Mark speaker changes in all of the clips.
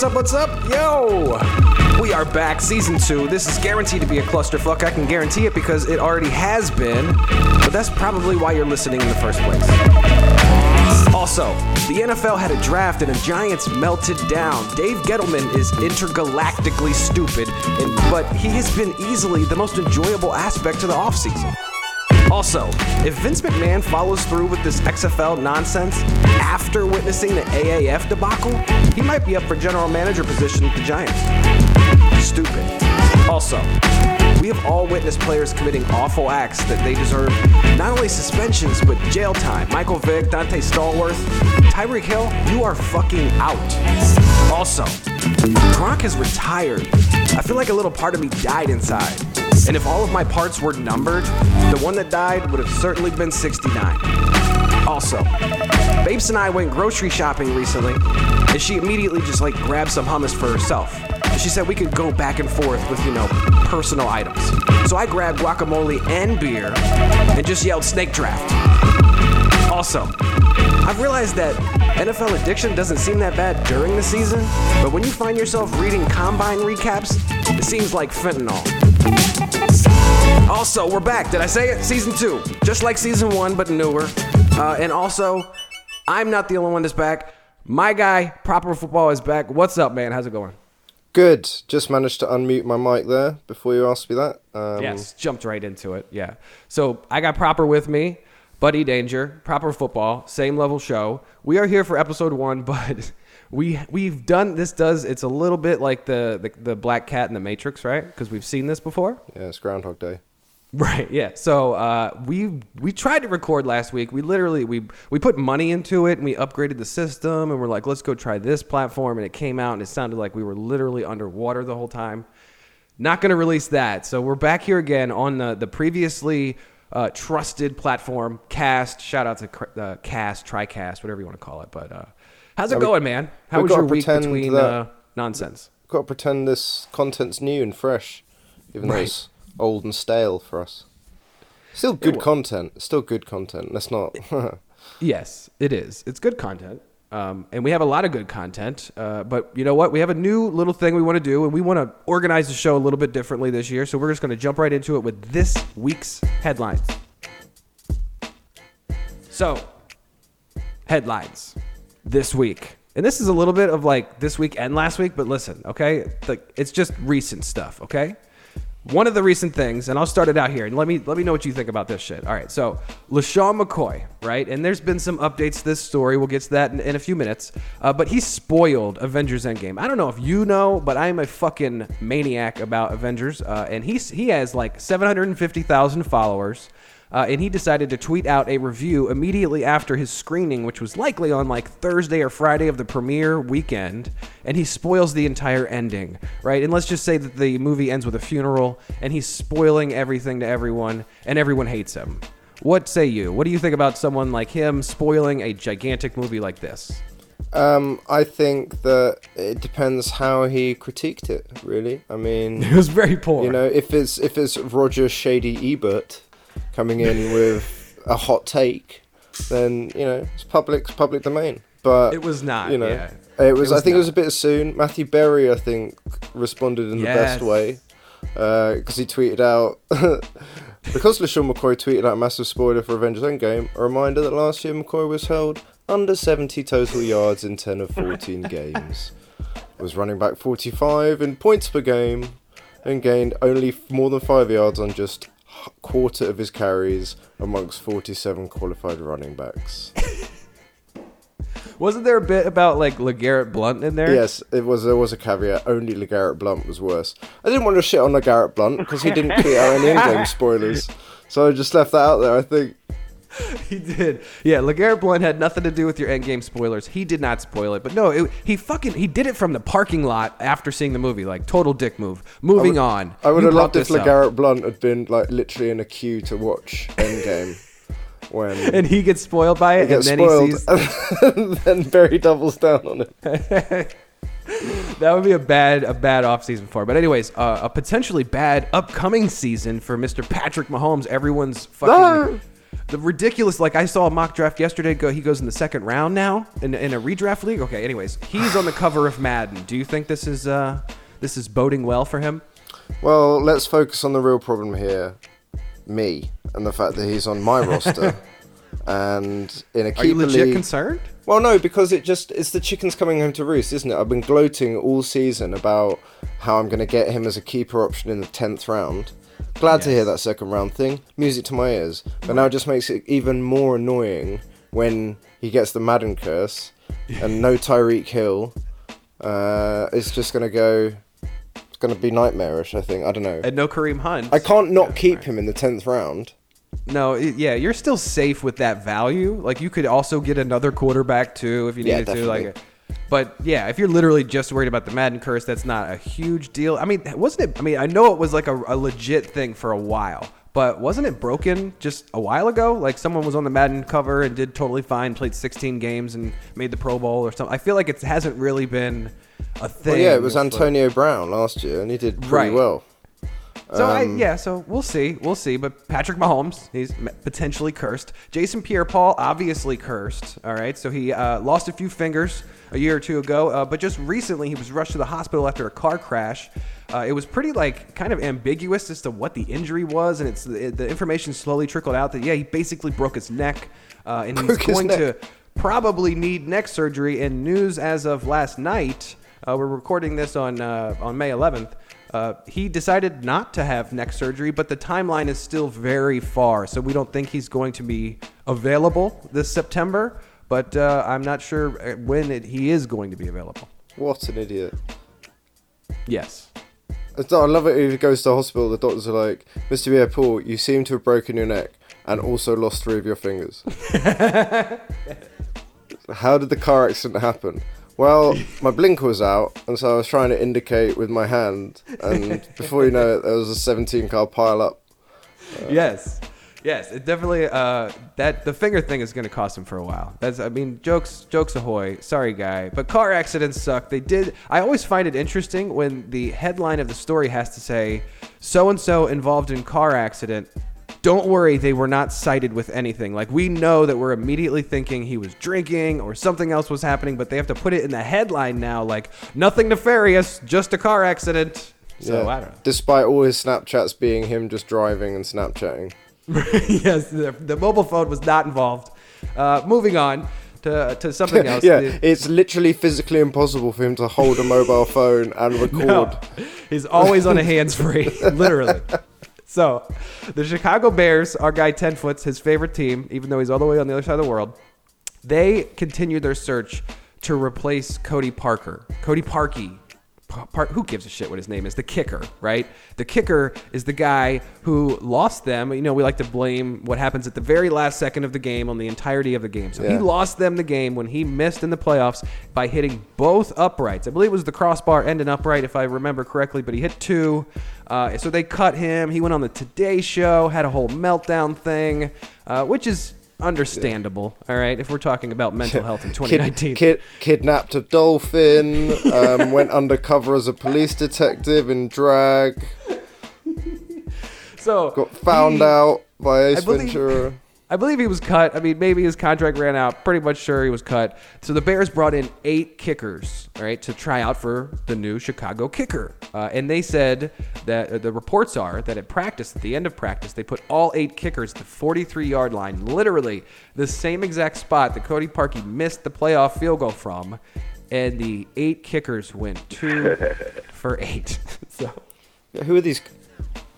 Speaker 1: what's up, what's up? Yo! We are back, season two. This is guaranteed to be a clusterfuck. I can guarantee it because it already has been, but that's probably why you're listening in the first place. Also, the NFL had a draft and the Giants melted down. Dave Gettleman is intergalactically stupid, and, but he has been easily the most enjoyable aspect to the offseason. Also, if Vince McMahon follows through with this XFL nonsense after witnessing the AAF debacle, he might be up for general manager position with the Giants. Stupid. Also, we have all witnessed players committing awful acts that they deserve not only suspensions, but jail time. Michael Vick, Donté Stallworth, Tyreek Hill, you are fucking out. Also, Gronk has retired. I feel like a little part of me died inside. And if all of my parts were numbered, the one that died would have certainly been 69. Also, Babes and I went grocery shopping recently, and she immediately just like grabbed some hummus for herself. She said we could go back and forth with, you know, personal items. So I grabbed guacamole and beer and just yelled snake draft. Also, I've realized that NFL addiction doesn't seem that bad during the season, but when you find yourself reading combine recaps, it seems like fentanyl. Also, we're back. Did I say it? Season two. Just like season one, but newer. Uh, and also, I'm not the only one that's back. My guy, Proper Football, is back. What's up, man? How's it going?
Speaker 2: Good. Just managed to unmute my mic there before you asked me that. Um,
Speaker 1: yes, jumped right into it. Yeah. So I got Proper with me, Buddy Danger, Proper Football, same level show. We are here for episode one, but we we've done this. Does it's a little bit like the the, the Black Cat in the Matrix, right? Because we've seen this before.
Speaker 2: Yeah, it's Groundhog Day.
Speaker 1: Right. Yeah. So uh, we we tried to record last week. We literally we we put money into it and we upgraded the system and we're like, let's go try this platform. And it came out and it sounded like we were literally underwater the whole time. Not going to release that. So we're back here again on the the previously uh, trusted platform, Cast. Shout out to uh, Cast, TriCast, whatever you want to call it. But uh, how's it
Speaker 2: we-
Speaker 1: going, man? How was your week between uh, nonsense?
Speaker 2: Got to pretend this content's new and fresh, even though it's old and stale for us. Still good content. Still good content. Let's not.
Speaker 1: Yes, it is. It's good content. Um, and we have a lot of good content. Uh, but you know what? We have a new little thing we want to do, and we want to organize the show a little bit differently this year. So we're just going to jump right into it with this week's headlines. So, headlines this week. And this is a little bit of like this week and last week, but listen, okay? Like it's just recent stuff, okay? One of the recent things, and I'll start it out here, and let me let me know what you think about this shit. All right, so LeSean McCoy, right? And there's been some updates to this story. We'll get to that in, in a few minutes. Uh, but he spoiled Avengers Endgame. I don't know if you know, but I'm a fucking maniac about Avengers, uh, and he's he has like 750,000 followers. Uh, and he decided to tweet out a review immediately after his screening, which was likely on like Thursday or Friday of the premiere weekend. And he spoils the entire ending, right? And let's just say that the movie ends with a funeral, and he's spoiling everything to everyone, and everyone hates him. What say you? What do you think about someone like him spoiling a gigantic movie like this?
Speaker 2: um, I think that it depends how he critiqued it. Really, I mean,
Speaker 1: It was very poor.
Speaker 2: you know, if it's if it's Roger Shady Ebert coming in with a hot take, then you know it's public it's public domain. But
Speaker 1: It was not,
Speaker 2: You know,
Speaker 1: yeah.
Speaker 2: it was.
Speaker 1: It
Speaker 2: I
Speaker 1: was
Speaker 2: think it was a bit soon. Matthew Berry, I think, responded in the best way uh, because he tweeted out. Because LeSean McCoy tweeted out a massive spoiler for Avengers Endgame, a reminder that last year McCoy was held under 70 total yards in 10 of 14 games. Was running back 45 in points per game and gained only more than 5 yards on just quarter of his carries amongst 47 qualified running backs.
Speaker 1: Wasn't there a bit about like LeGarrette Blunt in there?
Speaker 2: Yes, it was. There was a caveat. Only LeGarrette Blunt was worse. I didn't want to shit on LeGarrette Blunt because he didn't tweet out any in-game spoilers, so I just left that out there. I think.
Speaker 1: He did. Yeah, LeGarrette Blunt had nothing to do with your endgame spoilers. He did not spoil it. But no, it, he fucking he did it from the parking lot after seeing the movie. Like total dick move. Moving on.
Speaker 2: I would
Speaker 1: You
Speaker 2: have loved if
Speaker 1: up.
Speaker 2: LeGarrette Blunt had been like literally in a queue to watch Endgame when
Speaker 1: and he gets spoiled by it, and then
Speaker 2: spoiled,
Speaker 1: he sees
Speaker 2: and then Berry doubles down on it.
Speaker 1: that would be a bad a bad off season for. him. But anyways, uh, a potentially bad upcoming season for Mr. Patrick Mahomes. Everyone's fucking. The ridiculous. Like I saw a mock draft yesterday. Go, he goes in the second round now in, in a redraft league. Okay, anyways, he's on the cover of Madden. Do you think this is uh this is boding well for him?
Speaker 2: Well, let's focus on the real problem here me and the fact that he's on my roster. And in a keeper
Speaker 1: Are you legit
Speaker 2: league,
Speaker 1: concerned?
Speaker 2: Well, no, because it just it's the chickens coming home to roost, isn't it? I've been gloating all season about how I'm going to get him as a keeper option in the tenth round. Glad to hear that second round thing. Music to my ears. But now it just makes it even more annoying when he gets the Madden curse and no Tyreek Hill. Uh, it's just going to go. It's going to be nightmarish. I think. I don't know.
Speaker 1: And no Kareem Hunt.
Speaker 2: I can't not keep him in the tenth round.
Speaker 1: No, yeah, you're still safe with that value. Like you could also get another quarterback too if you
Speaker 2: Yeah,
Speaker 1: needed to. Like. But yeah, if you're literally just worried about the Madden curse, that's not a huge deal. I mean, wasn't it? I mean, I know it was like a, a legit thing for a while, but wasn't it broken just a while ago? Like someone was on the Madden cover and did totally fine, played 16 games and made the Pro Bowl or something. I feel like it hasn't really been a thing.
Speaker 2: Well, yeah, it was Antonio Brown last year, and he did pretty
Speaker 1: Right.
Speaker 2: well.
Speaker 1: So I,
Speaker 2: Um,
Speaker 1: yeah, so we'll see, we'll see. But Patrick Mahomes, he's potentially cursed. Jason Pierre-Paul, obviously cursed. All right, so he uh, lost a few fingers a year or two ago, uh, but just recently he was rushed to the hospital after a car crash. Uh, it was pretty like kind of ambiguous as to what the injury was, and it's the, the information slowly trickled out that yeah, he basically broke his neck, uh, and he's
Speaker 2: Broke his
Speaker 1: going to probably need neck surgery. And news as of last night, uh, we're recording this on uh, on May 11th. Uh, he decided not to have neck surgery, but the timeline is still very far, so we don't think he's going to be available this September. But uh, I'm not sure uh, when it, he is going to be available.
Speaker 2: What an idiot.
Speaker 1: Yes.
Speaker 2: I love it if he goes to hospital, the doctors are like, Mr. Pierre Paul, you seem to have broken your neck and also lost three of your fingers. How did the car accident happen? Well, my blinker was out, and so I was trying to indicate with my hand, and before you know it, there was a 17 car pile up.
Speaker 1: yes. Yes, it definitely uh, that the finger thing is going to cost him for a while. That's I mean jokes jokes ahoy. Sorry guy, but car accidents suck. They did. I always find it interesting when the headline of the story has to say so and so involved in car accident. Don't worry, they were not cited with anything. Like we know that we're immediately thinking he was drinking or something else was happening, but they have to put it in the headline now like nothing nefarious, just a car accident. So I don't know.
Speaker 2: Despite all his Snapchats being him just driving and Snapchatting.
Speaker 1: yes, the, the mobile phone was not involved. Uh, moving on to, to something else.
Speaker 2: yeah,
Speaker 1: The-
Speaker 2: it's literally physically impossible for him to hold a mobile phone and record.
Speaker 1: no, he's always on a hands free, literally. So, the Chicago Bears, our guy Ten Foot's his favorite team, even though he's all the way on the other side of the world. They continue their search to replace Cody Parker. Cody Parkey. Pa- Par- who gives a shit what his name is? The kicker, right? The kicker is the guy who lost them. You know, we like to blame what happens at the very last second of the game on the entirety of the game. So he lost them the game when he missed in the playoffs by hitting both uprights. I believe it was the crossbar and an upright, if I remember correctly, but he hit two. Uh, so they cut him. He went on the Today Show, had a whole meltdown thing, uh, which is understandable. All right, if we're talking about mental health in 2019.
Speaker 2: Kid, kid, kidnapped a dolphin, um, went undercover as a police detective in drag,
Speaker 1: so
Speaker 2: got found
Speaker 1: he-
Speaker 2: out by Ace
Speaker 1: I believe-
Speaker 2: Ventura.
Speaker 1: I believe he was cut. I mean, maybe his contract ran out. Pretty much sure he was cut. So the Bears brought in eight kickers, all right, to try out for the new Chicago kicker. Uh, and they said that uh, the reports are that at practice, at the end of practice, they put all eight kickers at the 43 yard line, literally the same exact spot that Cody Parkey missed the playoff field goal from. And the eight kickers went two for eight. so.
Speaker 2: Yeah, Who are these?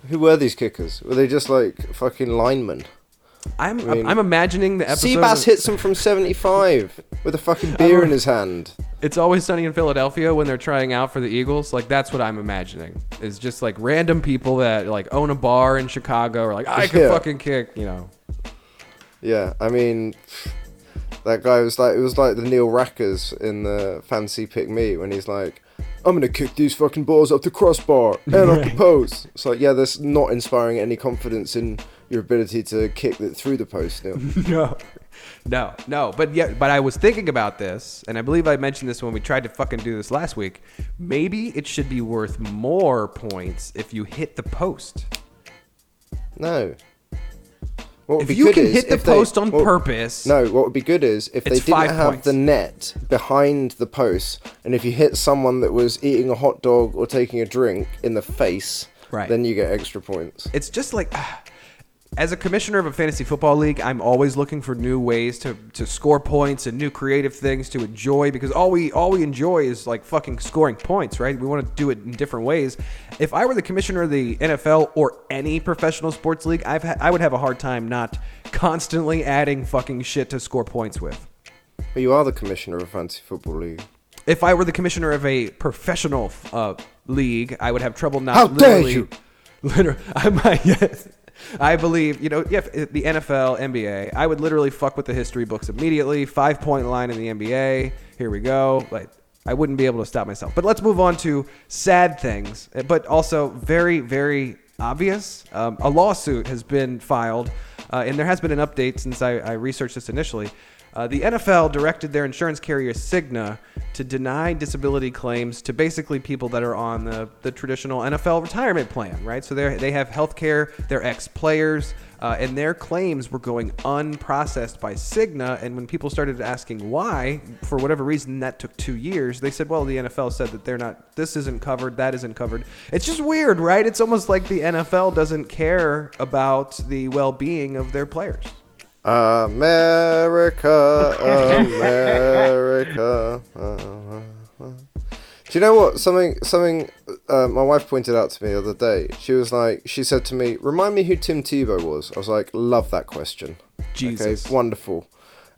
Speaker 2: Who were these kickers? Were they just like fucking linemen?
Speaker 1: I'm,
Speaker 2: I
Speaker 1: I'm imagining the episode.
Speaker 2: Seabass
Speaker 1: of-
Speaker 2: hits him from 75 with a fucking beer in his hand.
Speaker 1: It's always sunny in Philadelphia when they're trying out for the Eagles. Like that's what I'm imagining. It's just like random people that like own a bar in Chicago or like I can
Speaker 2: Yeah.
Speaker 1: fucking kick, you know.
Speaker 2: Yeah, I mean, that guy was like, it was like the Neil Rackers in the Fancy Pick Me when he's like, I'm gonna kick these fucking balls up the crossbar and up the post. It's like, yeah, that's not inspiring any confidence in your ability to kick it through the post, Neil.
Speaker 1: No. No, no, but yeah, but I was thinking about this, and I believe I mentioned this when we tried to fucking do this last week. Maybe it should be worth more points if you hit the post.
Speaker 2: No. What would
Speaker 1: If you can hit the
Speaker 2: they-
Speaker 1: post on
Speaker 2: well,
Speaker 1: purpose,
Speaker 2: No, what would be good is if they didn't have
Speaker 1: points.
Speaker 2: the net behind the post, and if you hit someone that was eating a hot dog or taking a drink in the face,
Speaker 1: Right.
Speaker 2: then you get extra points.
Speaker 1: it's just like ah, as a commissioner of a fantasy football league i'm always looking for new ways to, to score points and new creative things to enjoy because all we all we enjoy is like fucking scoring points right we want to do it in different ways if i were the commissioner of the nfl or any professional sports league I've ha- i would have a hard time not constantly adding fucking shit to score points with
Speaker 2: But you are the commissioner of a fantasy football league.
Speaker 1: if I were the commissioner of a professional uh, league, I would have trouble not.
Speaker 2: How dare you.
Speaker 1: Literally, I might. Yes, I believe you know. Yeah, the NFL, NBA. I would literally fuck with the history books immediately. Five point line in the NBA. Here we go. Like I wouldn't be able to stop myself. But let's move on to sad things, but also very, very obvious. Um, a lawsuit has been filed, uh, and there has been an update since I, I researched this initially. Uh, the NFL directed their insurance carrier Cigna to deny disability claims to basically people that are on the, the traditional NFL retirement plan, right? So they they have health care, they're ex players, uh, and their claims were going unprocessed by Cigna. And when people started asking why, for whatever reason, that took two years, they said, well, the NFL said that they're not, this isn't covered, that isn't covered. It's just weird, right? It's almost like the NFL doesn't care about the well being of their players.
Speaker 2: America, America. Do you know what? Something, something. Uh, my wife pointed out to me the other day. She was like, she said to me, "Remind me who Tim Tebow was." I was like, "Love that question."
Speaker 1: Jesus.
Speaker 2: Okay, wonderful.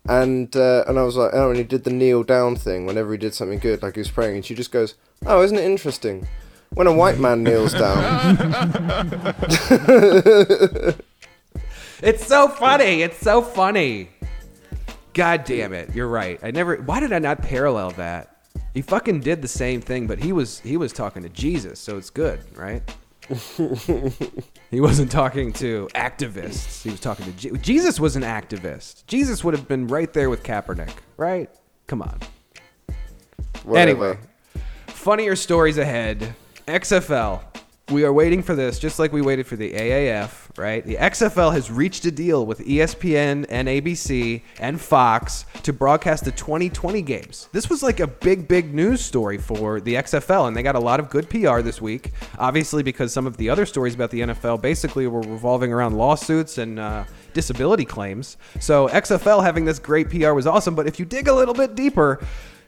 Speaker 2: And uh, and I was like, oh, and he did the kneel down thing whenever he did something good, like he was praying, and she just goes, "Oh, isn't it interesting?" When a white man kneels down,
Speaker 1: It's so funny. It's so funny. God damn it. You're right. I never why did I not parallel that? He fucking did the same thing, but he was he was talking to Jesus, so it's good, right? he wasn't talking to activists. He was talking to Je- Jesus was an activist. Jesus would have been right there with Kaepernick, right? Come on.
Speaker 2: whatever.
Speaker 1: Anyway, funnier stories ahead. XFL. We are waiting for this, just like we waited for the AAF, right? The XFL has reached a deal with ESPN and ABC and Fox to broadcast the 2020 games. This was like a big, big news story for the XFL, and they got a lot of good PR this week. Obviously, because some of the other stories about the NFL basically were revolving around lawsuits and uh, disability claims. So XFL having this great PR was awesome, but if you dig a little bit deeper,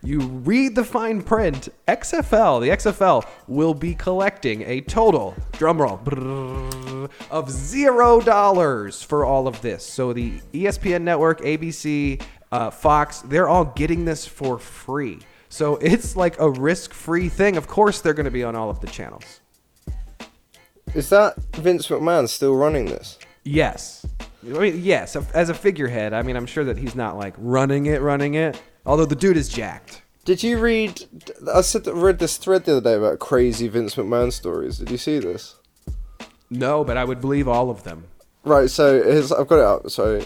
Speaker 1: you read the fine print. XFL, the XFL, will be collecting a total, drumroll, of zero dollars for all of this. So the ESPN network, ABC, uh, Fox, they're all getting this for free. So it's like a risk free thing. Of course, they're going to be on all of the channels.
Speaker 2: Is that Vince McMahon still running this?
Speaker 1: Yes. I mean, yes, as a figurehead, I mean, I'm sure that he's not like running it, running it. Although the dude is jacked.
Speaker 2: Did you read? I said read this thread the other day about crazy Vince McMahon stories. Did you see this?
Speaker 1: No, but I would believe all of them.
Speaker 2: Right. So I've got it up. So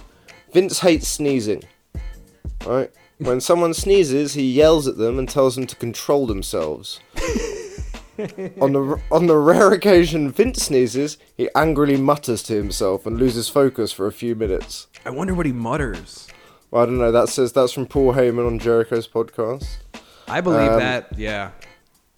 Speaker 2: Vince hates sneezing. Right. When someone sneezes, he yells at them and tells them to control themselves. on the on the rare occasion Vince sneezes, he angrily mutters to himself and loses focus for a few minutes.
Speaker 1: I wonder what he mutters.
Speaker 2: Well, I don't know. That says that's from Paul Heyman on Jericho's podcast.
Speaker 1: I believe
Speaker 2: Um,
Speaker 1: that, yeah.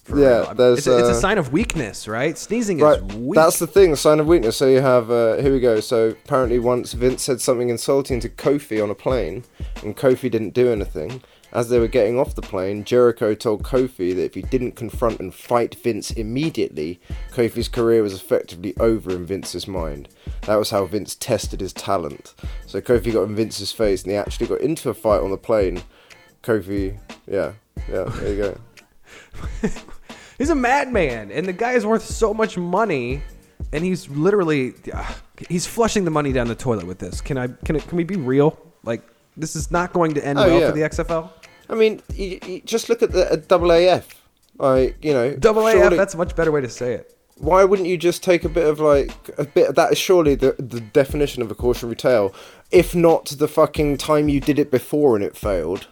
Speaker 1: For
Speaker 2: yeah,
Speaker 1: it's, a, it's a
Speaker 2: uh,
Speaker 1: sign of weakness, right? Sneezing
Speaker 2: Right,
Speaker 1: is weak.
Speaker 2: that's the thing, sign of weakness. So you have, uh, here we go. So apparently, once Vince said something insulting to Kofi on a plane, and Kofi didn't do anything. As they were getting off the plane, Jericho told Kofi that if he didn't confront and fight Vince immediately, Kofi's career was effectively over in Vince's mind. That was how Vince tested his talent. So Kofi got in Vince's face, and they actually got into a fight on the plane. Kofi, yeah, yeah, there you go.
Speaker 1: He's a madman, and the guy is worth so much money, and he's literally ah, he's flushing the money down the toilet with this. Can I? Can it? Can we be real? Like this is not going to end
Speaker 2: Oh,
Speaker 1: well
Speaker 2: yeah.
Speaker 1: for the XFL.
Speaker 2: I mean, you, you just look at the double AF. Like, you know,
Speaker 1: Double AF. That's a much better way to say it.
Speaker 2: why wouldn't you just take a bit of like a bit that is surely the the definition of a cautionary tale if not the fucking time you did it before and it failed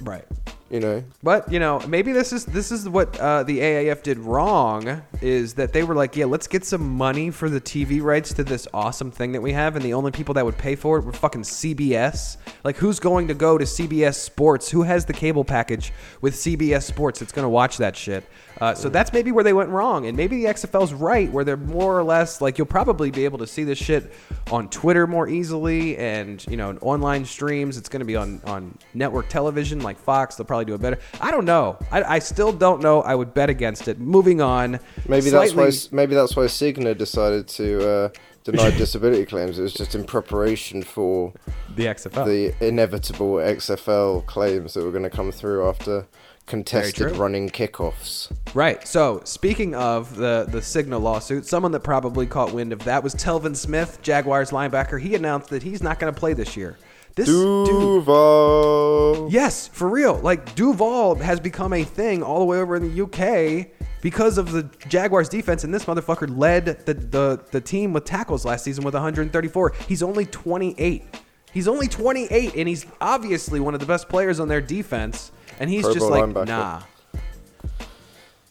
Speaker 1: Right.
Speaker 2: You know,
Speaker 1: But you know, maybe this is this is what uh, the AAF did wrong is that they were like, yeah, let's get some money for the TV rights to this awesome thing that we have, and the only people that would pay for it were fucking CBS. Like, who's going to go to CBS Sports? Who has the cable package with CBS Sports that's going to watch that shit? Uh, so that's maybe where they went wrong, and maybe the XFL's right, where they're more or less like you'll probably be able to see this shit on Twitter more easily, and you know, in online streams. It's going to be on on network television like Fox. They'll probably do it better. I don't know. I, I still don't know. I would bet against it. Moving on.
Speaker 2: maybe that's why maybe that's why Cigna decided to uh, deny disability claims. It was just in preparation for
Speaker 1: the XFL.
Speaker 2: the inevitable XFL claims that were going to come through after contested running kickoffs.
Speaker 1: Right. So speaking of the the Cigna lawsuit, someone that probably caught wind of that was Telvin Smith, Jaguars linebacker. He announced that he's not going to play this year. This dude.
Speaker 2: Duval.
Speaker 1: Yes, for real. Like Duval has become a thing all the way over in the UK because of the Jaguars defense, and this motherfucker led the the, the team with tackles last season with 134. He's only 28. He's only 28, and he's obviously one of the best players on their defense. And he's
Speaker 2: Pro
Speaker 1: just like,
Speaker 2: linebacker.
Speaker 1: nah.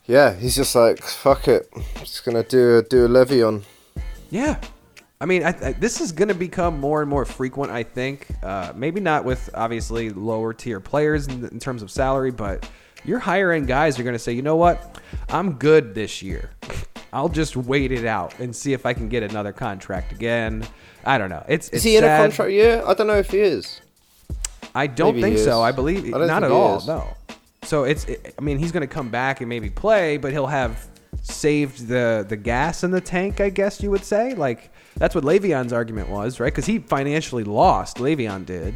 Speaker 2: Yeah, he's just like fuck it. Just gonna do a do a Le'Veon.
Speaker 1: Yeah. I mean, I, I, this is going to become more and more frequent, I think. Uh, maybe not with obviously lower tier players in, in terms of salary, but your higher end guys are going to say, you know what? I'm good this year. I'll just wait it out and see if I can get another contract again. I don't know. It's,
Speaker 2: Is
Speaker 1: it's
Speaker 2: he in a contract year? I don't know if he is.
Speaker 1: I don't
Speaker 2: Maybe
Speaker 1: think
Speaker 2: he
Speaker 1: so. I believe
Speaker 2: I don't
Speaker 1: not
Speaker 2: think
Speaker 1: at
Speaker 2: he
Speaker 1: all.
Speaker 2: is.
Speaker 1: No. So it's. It, I mean, he's going to come back and maybe play, but he'll have saved the the gas in the tank. I guess you would say. Like that's what Le'Veon's argument was, right? Because he financially lost. Le'Veon did,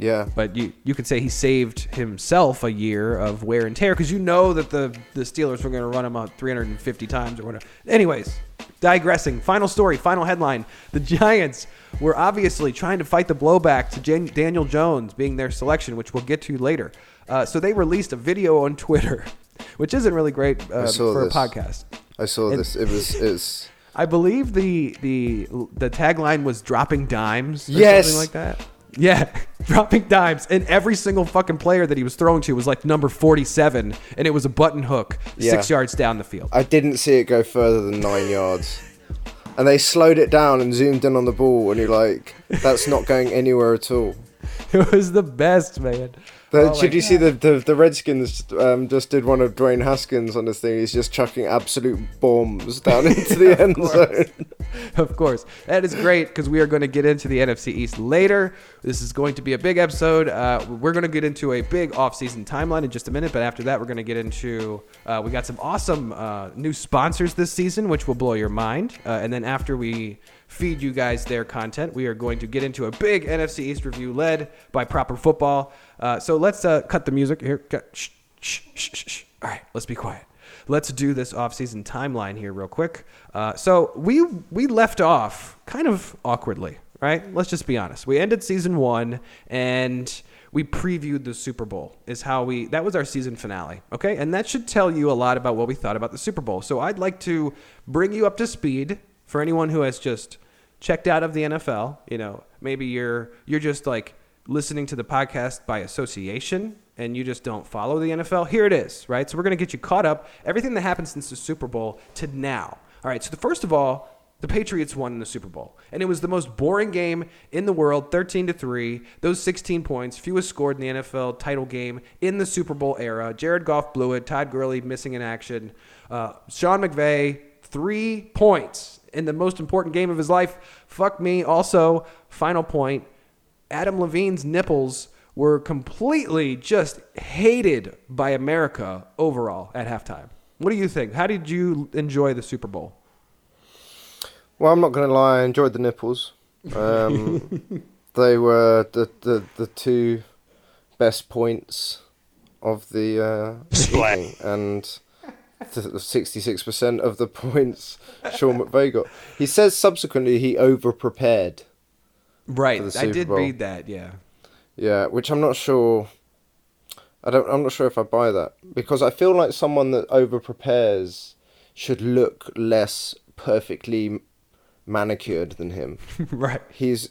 Speaker 2: Yeah.
Speaker 1: but you you could say he saved himself a year of wear and tear because you know that the the Steelers were going to run him out 350 times or whatever. Anyways, digressing. Final story. Final headline. The Giants were obviously trying to fight the blowback to Jan- Daniel Jones being their selection, which we'll get to later. Uh, so they released a video on Twitter, which isn't really great uh, for
Speaker 2: this.
Speaker 1: a podcast.
Speaker 2: I saw
Speaker 1: And-
Speaker 2: this. It was it's
Speaker 1: I believe the the the tagline was dropping dimes or
Speaker 2: Yes.
Speaker 1: something like that. Yeah, dropping dimes, and every single fucking player that he was throwing to was like number forty-seven, and it was a button hook
Speaker 2: Yeah.
Speaker 1: six yards down the field.
Speaker 2: I didn't see it go further than nine yards. And they slowed it down and zoomed in on the ball, and you're like, that's not going anywhere at all.
Speaker 1: It was the best, man.
Speaker 2: The,
Speaker 1: Oh
Speaker 2: you see the, the the Redskins um, just did one of Dwayne Haskins on this thing? He's just chucking absolute bombs down into the end zone.
Speaker 1: of course. That is great because we are going to get into the NFC East later. This is going to be a big episode. Uh, we're going to get into a big offseason timeline in just a minute, but after that, we're going to get into. Uh, we got some awesome uh, new sponsors this season, which will blow your mind. Uh, and then after we feed you guys their content, we are going to get into a big NFC East review led by Proper Football. Uh, so let's uh, cut the music here. Cut- Shh, shh, shh. All right, let's be quiet let's do this offseason timeline here real quick. Uh, so we we left off kind of awkwardly, right? Let's just be honest. We ended season one and we previewed the Super Bowl. Is how we that was our season finale, okay? And that should tell you a lot about what we thought about the Super Bowl. So I'd like to bring you up to speed for anyone who has just checked out of the NFL. You know, maybe you're you're just like listening to the podcast by association and you just don't follow the NFL, here it is, right? So we're going to get you caught up, everything that happened since the Super Bowl to now. All right, so the first of all, the Patriots won the Super Bowl, and it was the most boring game in the world, 13 to 3. Those 16 points, fewest scored in the NFL title game in the Super Bowl era. Jared Goff blew it, Todd Gurley missing in action. Uh, Sean McVay, 3 points in the most important game of his life. Fuck me. Also, final point, Adam Levine's nipples were completely just hated by America overall at halftime. What do you think? How did you enjoy the Super Bowl?
Speaker 2: Well, I'm not going to lie, I enjoyed the nipples. Um, they were the, the, the two best points of the uh, evening, and the 66% of the points Sean McVay got. He says subsequently he over prepared.
Speaker 1: Right, I did
Speaker 2: Bowl.
Speaker 1: read that. Yeah,
Speaker 2: Yeah, which I'm not sure. I don't. I'm not sure if I buy that because I feel like someone that over prepares should look less perfectly manicured than him.
Speaker 1: right.
Speaker 2: His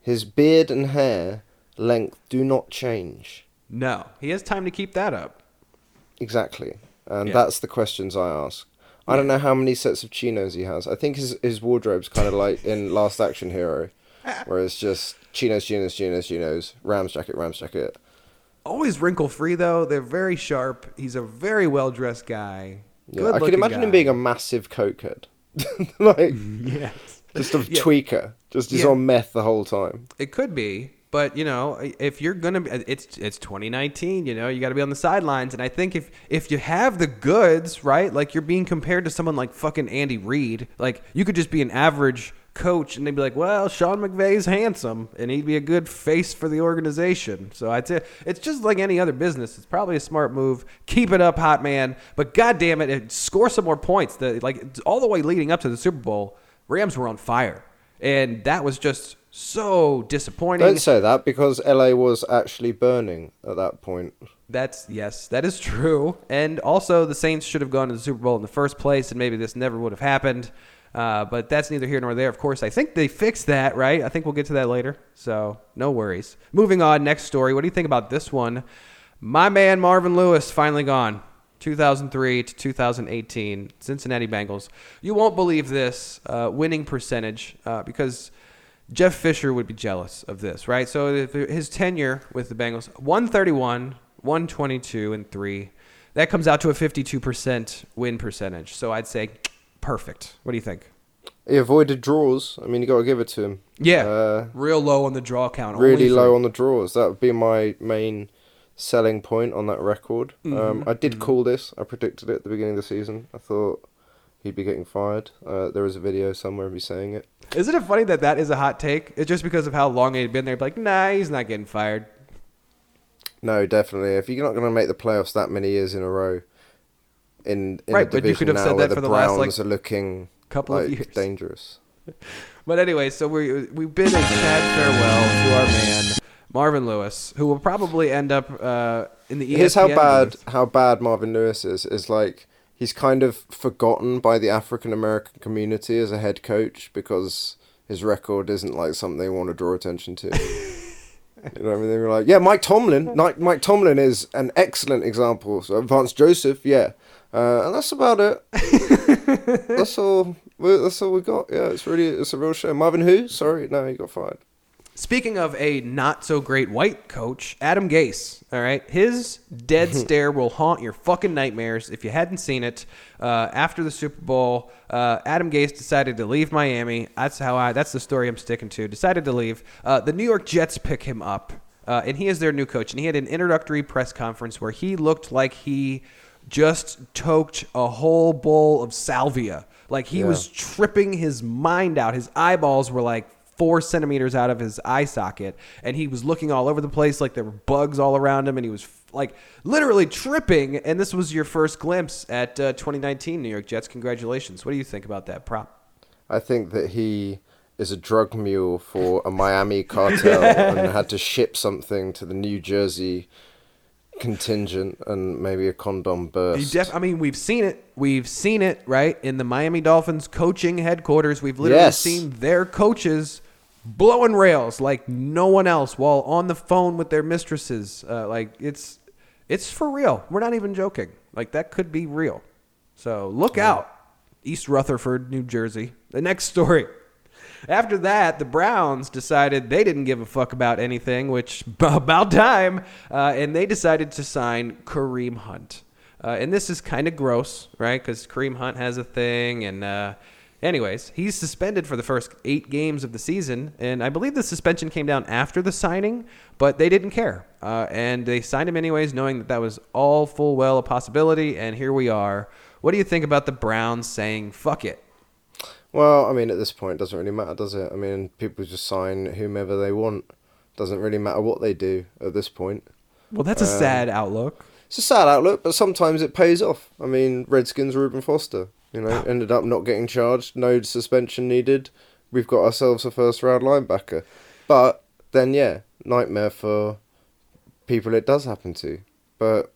Speaker 2: his beard and hair length do not change.
Speaker 1: No, he has time to keep that up.
Speaker 2: Exactly. And
Speaker 1: Yeah.
Speaker 2: that's the questions I ask. I don't know how many sets of chinos he has. I think his his wardrobe's kind of like in Last Action Hero, where it's just chinos, chinos, chinos, chinos, Rams jacket, Rams jacket.
Speaker 1: Always wrinkle free though. They're very sharp. He's a very well dressed guy.
Speaker 2: Yeah, I can imagine him being a massive cokehead, like
Speaker 1: yes.
Speaker 2: just a
Speaker 1: Yeah.
Speaker 2: tweaker, just he's
Speaker 1: Yeah.
Speaker 2: on meth the whole time.
Speaker 1: It could be, but you know, if you're gonna, be, it's it's 2019. You know, you got to be on the sidelines. And I think if if you have the goods, right, like you're being compared to someone like fucking Andy Reid, like you could just be an average coach, and they'd be like, well, Sean McVay's handsome, and he'd be a good face for the organization. So I'd say it's just like any other business. It's probably a smart move. Keep it up, hot man. But god damn it, it score some more points. The like all the way leading up to the Super Bowl, Rams were on fire. And that was just so disappointing.
Speaker 2: Don't say that because LA was actually burning at that point.
Speaker 1: That's yes, that is true. And also, the Saints should have gone to the Super Bowl in the first place, and maybe this never would have happened. Uh, but that's neither here nor there. Of course, I think they fixed that, right? I think we'll get to that later. So no worries. Moving on. Next story. What do you think about this one? My man Marvin Lewis finally gone. 2003 to 2018, Cincinnati Bengals. You won't believe this uh, winning percentage uh, because Jeff Fisher would be jealous of this, right? So his tenure with the Bengals, 131, 122, and 3. That comes out to a 52% win percentage. So I'd say perfect. What do you think?
Speaker 2: He avoided draws. I mean, you got to give it to him.
Speaker 1: Yeah.
Speaker 2: Uh,
Speaker 1: Real low on the draw count.
Speaker 2: really low on the draws. That would be my main selling point on that record.
Speaker 1: Mm-hmm.
Speaker 2: Um, I did call this. I predicted it at the beginning of the season. I thought he'd be getting fired. Uh, was a video somewhere of me saying it.
Speaker 1: Isn't it funny that that is a hot take? It's just because of how long he'd been there. Like, nah, he's not getting fired.
Speaker 2: No, definitely. If you're not going to make the playoffs that many years in a row, in, in
Speaker 1: Right, but you could have
Speaker 2: now
Speaker 1: said that
Speaker 2: the
Speaker 1: for the last,
Speaker 2: Browns
Speaker 1: like,
Speaker 2: are looking
Speaker 1: couple of years.
Speaker 2: dangerous.
Speaker 1: But anyway, so we we bid a sad farewell to our man Marvin Lewis, who will probably end up uh, in the ESPN.
Speaker 2: Here's how bad
Speaker 1: booth.
Speaker 2: how bad Marvin Lewis is. Is like he's kind of forgotten by the African American community as a head coach because his record isn't like something they want to draw attention to. you know what I mean? They were like, yeah, Mike Tomlin. Mike, Mike Tomlin is an excellent example. So Vance Joseph, yeah, uh, and that's about it. that's all. we- That's all we got. Yeah, it's really it's a real shame. Marvin who? Sorry, no, he got fired.
Speaker 1: Speaking of a not so great white coach, Adam Gase. All right, his dead stare will haunt your fucking nightmares if you hadn't seen it. Uh, after the Super Bowl, uh, Adam Gase decided to leave Miami. That's how I. That's the story I'm sticking to. Decided to leave. Uh, the New York Jets pick him up, uh, and he is their new coach. And he had an introductory press conference where he looked like he just toked a whole bowl of salvia. Like he
Speaker 2: Yeah.
Speaker 1: was tripping his mind out. His eyeballs were like four centimeters out of his eye socket, and he was looking all over the place like there were bugs all around him, and he was like literally tripping. And this was your first glimpse at uh, 2019 New York Jets. Congratulations. What do you think about that prop?
Speaker 2: I think that he is a drug mule for a Miami cartel and had to ship something to the New Jersey contingent and maybe a condom burst.
Speaker 1: def- I mean, we've seen it. We've seen it right in the Miami Dolphins coaching headquarters. We've literally
Speaker 2: Yes.
Speaker 1: seen their coaches blowing rails like no one else while on the phone with their mistresses. Uh, like it's it's for real. We're not even joking. Like that could be real. So look out, East Rutherford, New Jersey. The next story. After that, the Browns decided they didn't give a fuck about anything, which about time, uh, and they decided to sign Kareem Hunt. Uh, and this is kind of gross, right? Because Kareem Hunt has a thing, and uh, anyways, he's suspended for the first eight games of the season, and I believe the suspension came down after the signing, but they didn't care, uh, and they signed him anyways, knowing that that was all full well a possibility, and here we are. What do you think about the Browns saying "fuck it"?
Speaker 2: Well, I mean, at this point, it doesn't really matter, does it? I mean, people just sign whomever they want. Doesn't really matter what they do at this point.
Speaker 1: Well, that's a sad outlook.
Speaker 2: It's a sad outlook, but sometimes it pays off. I mean, Redskins, Reuben Foster, you know, ended up not getting charged, no suspension needed. We've got ourselves a first round linebacker. But then, yeah, nightmare for people it does happen to. But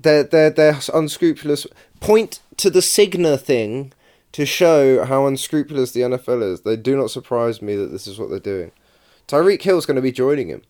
Speaker 2: they're, they're, they're unscrupulous. Point to the Cigna thing to show how unscrupulous the NFL is. They do not surprise me that this is what they're doing. Tyreek Hill's going to be joining him.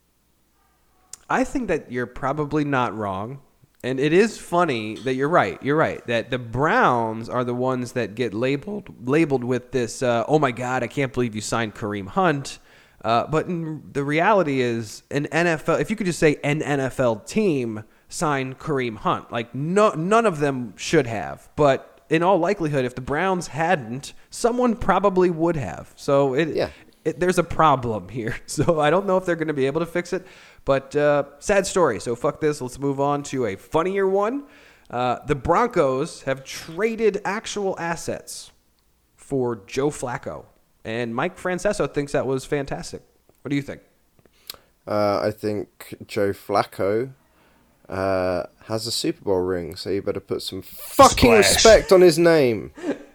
Speaker 1: I think that you're probably not wrong. And it is funny that you're right. You're right that the Browns are the ones that get labeled labeled with this. Uh, oh my God! I can't believe you signed Kareem Hunt. Uh, but in, the reality is, an NFL. If you could just say an NFL team signed Kareem Hunt, like no, none of them should have. But in all likelihood, if the Browns hadn't, someone probably would have. So it,
Speaker 2: Yeah.
Speaker 1: It there's a problem here. So I don't know if they're going to be able to fix it. But uh, sad story. So fuck this. Let's move on to a funnier one. Uh, the Broncos have traded actual assets for Joe Flacco, and Mike Francesa thinks that was fantastic. What do you think?
Speaker 2: Uh, I think Joe Flacco uh, has a Super Bowl ring, so you better put some fucking
Speaker 1: Splash.
Speaker 2: respect on his name.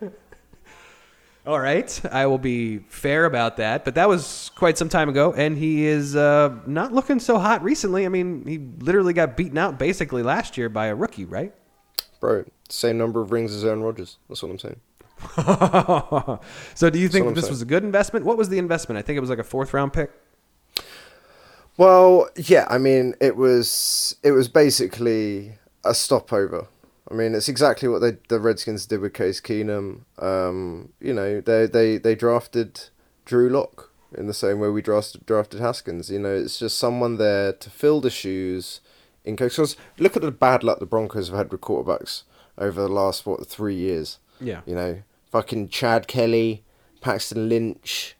Speaker 1: All right, I will be fair about that, but that was quite some time ago, and he is uh, not looking so hot recently. I mean, he literally got beaten out basically last year by a rookie, right?
Speaker 2: Bro, same number of rings as Aaron Rodgers. That's what I'm saying.
Speaker 1: so, do you think this
Speaker 2: saying.
Speaker 1: was a good investment? What was the investment? I think it was like a fourth round pick.
Speaker 2: Well, yeah, I mean, it was it was basically a stopover. I mean, it's exactly what they, the Redskins did with Case Keenum. Um, you know, they, they, they drafted Drew Lock in the same way we drafted drafted Haskins. You know, it's just someone there to fill the shoes in case. Because look at the bad luck the Broncos have had with quarterbacks over the last what three years.
Speaker 1: Yeah.
Speaker 2: You know, fucking Chad Kelly, Paxton Lynch.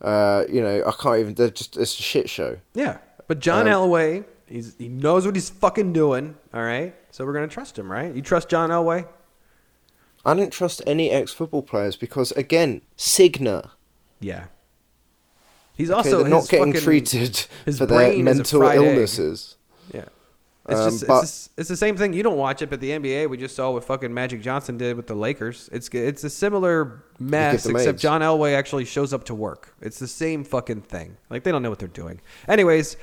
Speaker 2: Uh, you know, I can't even. They're just it's a shit show.
Speaker 1: Yeah, but John
Speaker 2: Um,
Speaker 1: Elway, he's he knows what he's fucking doing. All right, so we're gonna trust him, right? You trust John Elway?
Speaker 2: I don't trust any ex football players because again, Cigna.
Speaker 1: Yeah. He's
Speaker 2: Okay,
Speaker 1: also
Speaker 2: not getting
Speaker 1: fucking-
Speaker 2: treated for their
Speaker 1: brain is a
Speaker 2: mental
Speaker 1: egg.
Speaker 2: illnesses.
Speaker 1: Yeah. It's
Speaker 2: Um,
Speaker 1: just
Speaker 2: but-
Speaker 1: it's, just- it's the same thing. You don't watch it, but the NBA we just saw what fucking Magic Johnson did with the Lakers. It's it's a similar mess, except
Speaker 2: AIDS.
Speaker 1: John Elway actually shows up to work. It's the same fucking thing. Like they don't know what they're doing. Anyways,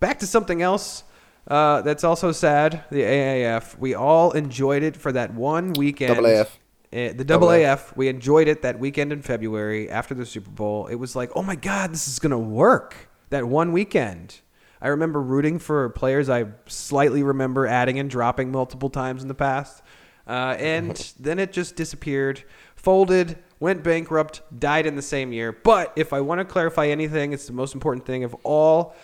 Speaker 1: back to something else. Uh, that's also sad. The AAF. We all enjoyed it for that one weekend.
Speaker 2: Double AF.
Speaker 1: Uh, the
Speaker 2: Double
Speaker 1: double
Speaker 2: AF.
Speaker 1: AF. We enjoyed it that weekend in February after the Super Bowl. It was like, oh my god, this is gonna work. That one weekend. I remember rooting for players I slightly remember adding and dropping multiple times in the past. Uh, and then it just disappeared, folded, went bankrupt, died in the same year. But if I want to clarify anything, it's the most important thing of all.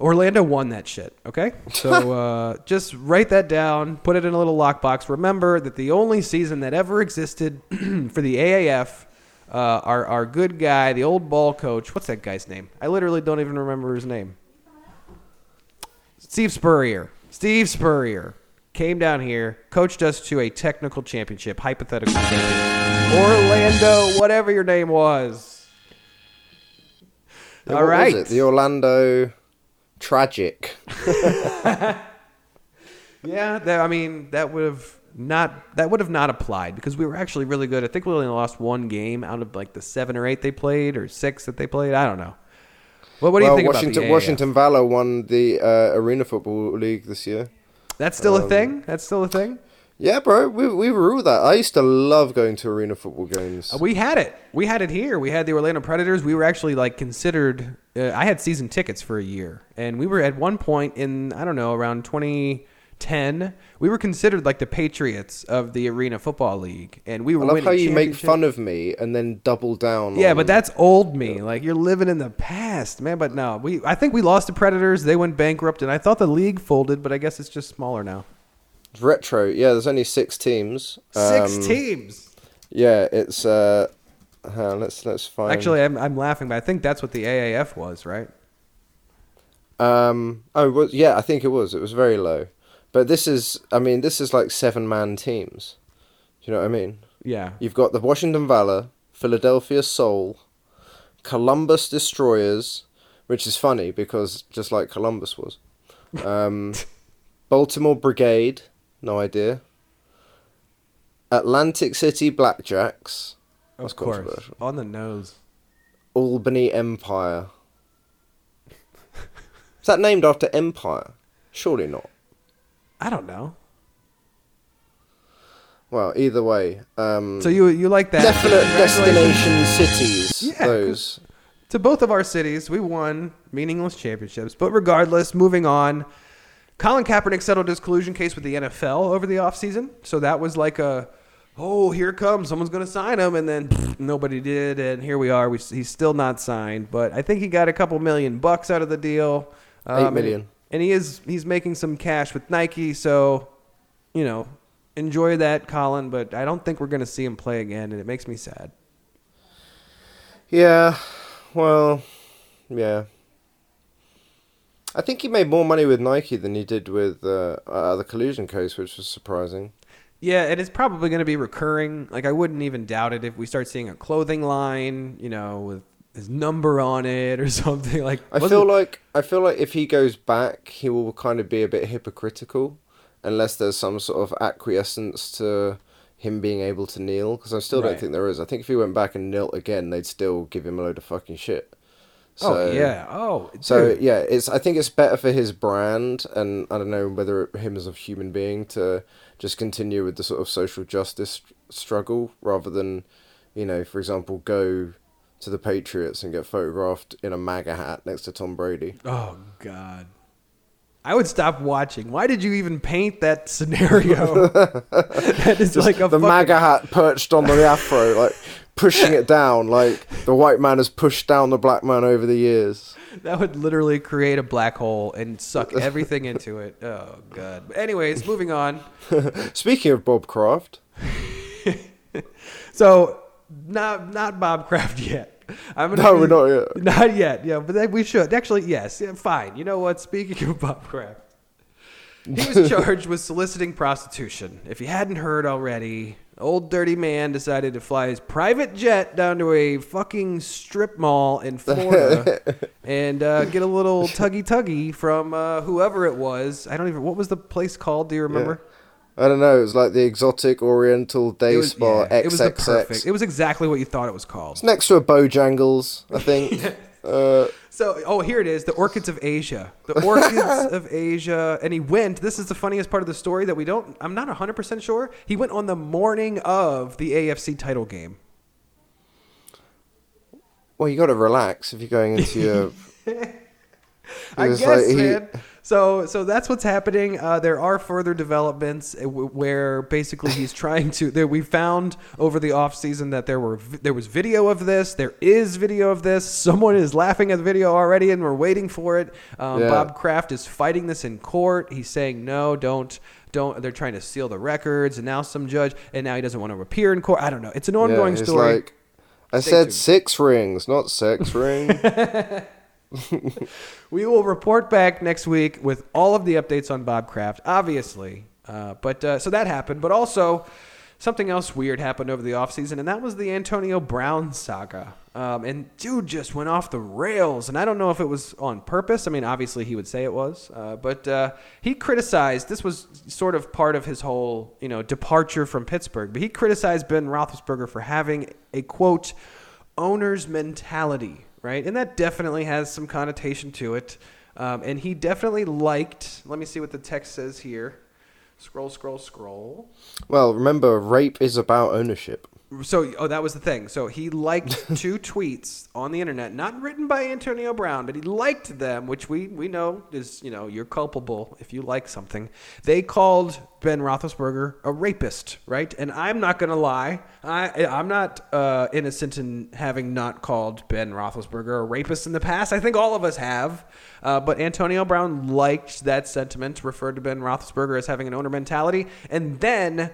Speaker 1: Orlando won that shit, okay? So uh, just write that down, put it in a little lockbox. Remember that the only season that ever existed for the AAF, uh, our, our good guy, the old ball coach, what's that guy's name? I literally don't even remember his name. Steve Spurrier. Steve Spurrier came down here, coached us to a technical championship, hypothetical championship. Orlando, whatever your name was.
Speaker 2: Yeah,
Speaker 1: All
Speaker 2: what was? The Orlando Tragic.
Speaker 1: Yeah, that, I mean that would have not that would have not applied because we were actually really good. I think we only lost one game out of like the seven or eight they played or six that they played. I don't know. Well, what do
Speaker 2: well,
Speaker 1: you think
Speaker 2: Washington
Speaker 1: about
Speaker 2: Washington Valor won the uh, Arena Football League this year.
Speaker 1: That's still
Speaker 2: Um,
Speaker 1: a thing. That's still a thing.
Speaker 2: Yeah, bro, we we rule that. I used to love going to arena football games.
Speaker 1: Uh, We had it. We had it here. We had the Orlando Predators. We were actually like considered. Uh, I had season tickets for a year, and we were at one point in I don't know around 2010. We were considered like the Patriots of the Arena Football League, and we were.
Speaker 2: I love how you make fun of me and then double down.
Speaker 1: Yeah,
Speaker 2: on-
Speaker 1: but that's old me. Like you're living in the past, man. But no, we. I think we lost the Predators. They went bankrupt, and I thought the league folded, but I guess it's just smaller now.
Speaker 2: Retro. Yeah, there's only six teams.
Speaker 1: Six
Speaker 2: Um,
Speaker 1: teams.
Speaker 2: Yeah, it's uh, on, let's let's find.
Speaker 1: Actually, I'm, I'm laughing, but I think that's what the AAF was, right?
Speaker 2: um, oh, was yeah, I think it was. It was very low, but this is, I mean, this is like seven man teams. Do you know what I mean?
Speaker 1: Yeah.
Speaker 2: You've got the Washington Valor, Philadelphia Soul, Columbus Destroyers, which is funny because just like Columbus was, um, Baltimore Brigade, no idea. Atlantic City Blackjacks, That's
Speaker 1: of course. On the nose.
Speaker 2: Albany Empire. Is that named after Empire? Surely not.
Speaker 1: I don't know.
Speaker 2: Well, either way, um,
Speaker 1: So you you like that?
Speaker 2: definite destination cities.
Speaker 1: Yeah,
Speaker 2: those.
Speaker 1: to both of our cities. We won meaningless championships, but regardless, moving on. Colin Kaepernick settled his collusion case with the NFL over the offseason. So that was like a, oh, here comes, someone's going to sign him. And then pfft, nobody did. And here we are. We, he's still not signed. But I think he got a couple million bucks out of the deal. Um,
Speaker 2: Eight million.
Speaker 1: And, and he is he's making some cash with Nike. So, you know, enjoy that, Colin. But I don't think we're going to see him play again. And it makes me sad.
Speaker 2: Yeah, well, yeah. I think he made more money with Nike than he did with uh, uh, the collusion case, which was surprising.
Speaker 1: Yeah, and it's probably going to be recurring. Like I wouldn't even doubt it if we start seeing a clothing line, you know, with his number on it or something like.
Speaker 2: I feel like I feel like if he goes back, he will kind of be a bit hypocritical, unless there's some sort of acquiescence to him being able to kneel. Because I still
Speaker 1: Right.
Speaker 2: don't think there is. I think if he went back and knelt again, they'd still give him a load of fucking shit.
Speaker 1: Oh yeah. Oh.
Speaker 2: So
Speaker 1: dude.
Speaker 2: yeah, it's. I think it's better for his brand, and I don't know whether him as a human being to just continue with the sort of social justice struggle rather than, you know, for example, go to the Patriots and get photographed in a MAGA hat next to Tom Brady.
Speaker 1: Oh God. I would stop watching. Why did you even paint that scenario? that is like a
Speaker 2: the
Speaker 1: fucking-
Speaker 2: MAGA hat perched on the afro, like pushing it down, like the white man has pushed down the black man over the years.
Speaker 1: That would literally create a black hole and suck everything into it. Oh God. But anyways, moving on.
Speaker 2: Speaking of Bob Kraft,
Speaker 1: So not not Bob Kraft yet. I'm gonna
Speaker 2: No,
Speaker 1: be-
Speaker 2: we're not yet.
Speaker 1: Not yet. Yeah, but we should actually. Yes, yeah, fine. You know what? Speaking of Bob Kraft, he was charged with soliciting prostitution. If you hadn't heard already, old dirty man decided to fly his private jet down to a fucking strip mall in Florida and uh, get a little tuggy tuggy from uh, whoever it was. I don't even. What was the place called? Do you remember?
Speaker 2: I don't know, it was like the exotic Oriental day
Speaker 1: was,
Speaker 2: spa
Speaker 1: yeah, it was the
Speaker 2: XXX.
Speaker 1: perfect. It was exactly what you thought it was called.
Speaker 2: It's next to a Bojangles, I think. uh,
Speaker 1: So, oh, here it is, the Orchids of Asia. The Orchids of Asia. And he went, this is the funniest part of the story that we don't, I'm not 100% sure. He went on the morning of the AFC title game.
Speaker 2: well, you got to relax if you're going into your.
Speaker 1: I guess,
Speaker 2: like, he-
Speaker 1: man. So, so that's what's happening. Uh, there are further developments uh, where basically he's trying to. There, we found over the off season that there were there was video of this. There is video of this. Someone is laughing at the video already, and we're waiting for it. Um,
Speaker 2: Yeah.
Speaker 1: Bob Kraft is fighting this in court. He's saying no, don't. Don't they're trying to seal the records, and now some judge, and now he doesn't want to appear in court. I don't know. It's an
Speaker 2: yeah,
Speaker 1: ongoing
Speaker 2: it's
Speaker 1: story.
Speaker 2: like. I
Speaker 1: Stay
Speaker 2: said
Speaker 1: tuned.
Speaker 2: six rings, not sex ring.
Speaker 1: We will report back next week with all of the updates on Bob Kraft, obviously. Uh, but uh, so that happened, but also something else weird happened over the offseason, and that was the Antonio Brown saga. Um, and dude just went off the rails, and I don't know if it was on purpose. I mean, obviously he would say it was, uh, but uh, he criticized. This was sort of part of his whole, you know, departure from Pittsburgh. But he criticized Ben Roethlisberger for having a quote owner's mentality, right? And that definitely has some connotation to it. Um, and he definitely liked. Let me see what the text says here. Scroll, scroll, scroll.
Speaker 2: well, remember, rape is about ownership.
Speaker 1: So, oh, that was the thing. So he liked two tweets on the internet, not written by Antonio Brown, but he liked them, which we we know is you know you're culpable if you like something. They called Ben Roethlisberger a rapist, right? And I'm not gonna lie, I I'm not uh, innocent in having not called Ben Roethlisberger a rapist in the past. I think all of us have. Uh, but Antonio Brown liked that sentiment, referred to Ben Roethlisberger as having an owner mentality, and then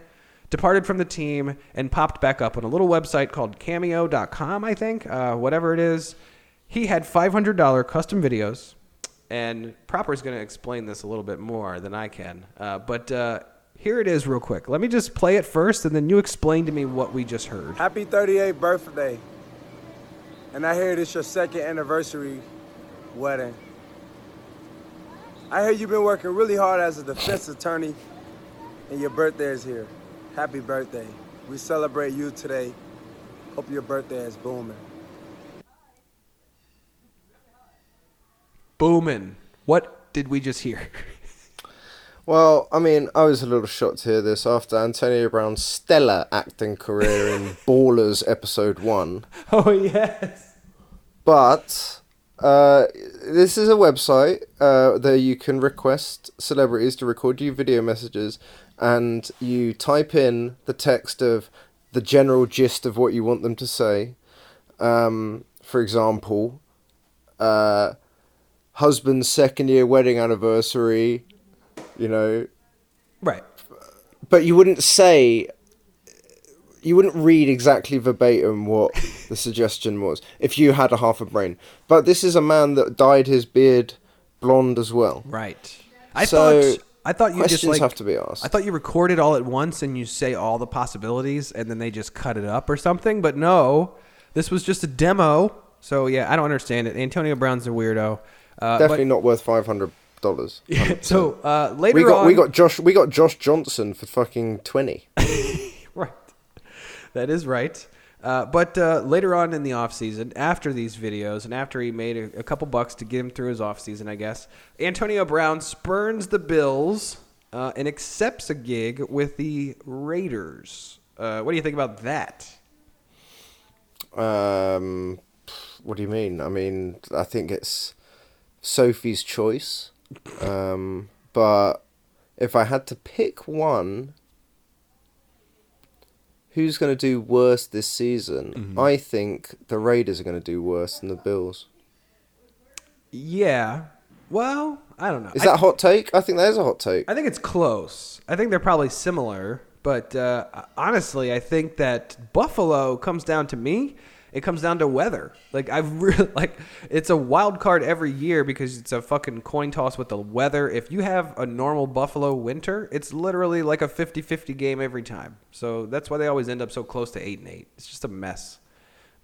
Speaker 1: departed from the team and popped back up on a little website called cameo.com, I think, uh, whatever it is. He had $500 custom videos, and Proper is going to explain this a little bit more than I can. Uh, but uh, here it is, real quick. Let me just play it first, and then you explain to me what we just heard.
Speaker 3: Happy 38th birthday. And I hear it's your second anniversary wedding. I hear you've been working really hard as a defense attorney, and your birthday is here. Happy birthday. We celebrate you today. Hope your birthday is booming.
Speaker 1: Boomin'. What did we just hear?
Speaker 2: Well, I mean, I was a little shocked to hear this after Antonio Brown's stellar acting career in Ballers episode one.
Speaker 1: oh, yes.
Speaker 2: But uh, this is a website uh, that you can request celebrities to record you video messages, and you type in the text of the general gist of what you want them to say. Um, for example, uh, husband's second year wedding anniversary, you know,
Speaker 1: Right.
Speaker 2: but you wouldn't say you wouldn't read exactly verbatim what the suggestion was if you had a half a brain but this is a man that dyed his beard blonde as well
Speaker 1: Right. I
Speaker 2: So,
Speaker 1: thought I thought you
Speaker 2: questions
Speaker 1: just like
Speaker 2: have to be asked
Speaker 1: I thought you recorded all at once and you say all the possibilities and then they just cut it up or something, but no. This was just a demo. So yeah, I don't understand it. Antonio Brown's a weirdo. Uh,
Speaker 2: definitely not worth five hundred dollars
Speaker 1: so uh, later
Speaker 2: we got
Speaker 1: on,
Speaker 2: we got josh we got josh johnson for fucking 20
Speaker 1: right. That is right. Uh, but uh, later on in the offseason, after these videos, and after he made a, a couple bucks to get him through his offseason, I guess, Antonio Brown spurns the Bills uh, and accepts a gig with the Raiders. Uh, what do you think about that?
Speaker 2: um what do you mean i mean i think it's sophie's choice um but if i had to pick one who's going to do worse this season
Speaker 1: Mm-hmm.
Speaker 2: i think the raiders are going to do worse than the bills
Speaker 1: Yeah. Well, I don't know.
Speaker 2: is
Speaker 1: I,
Speaker 2: that a hot take i think that is a hot take
Speaker 1: I think it's close. I think they're probably similar, but uh, honestly, I think that Buffalo comes down to me. It comes down to weather. Like I've really like it's a wild card every year because it's a fucking coin toss with the weather. If you have a normal Buffalo winter, it's literally like a 50-50 game every time. So that's why they always end up so close to 8 and 8. It's just a mess.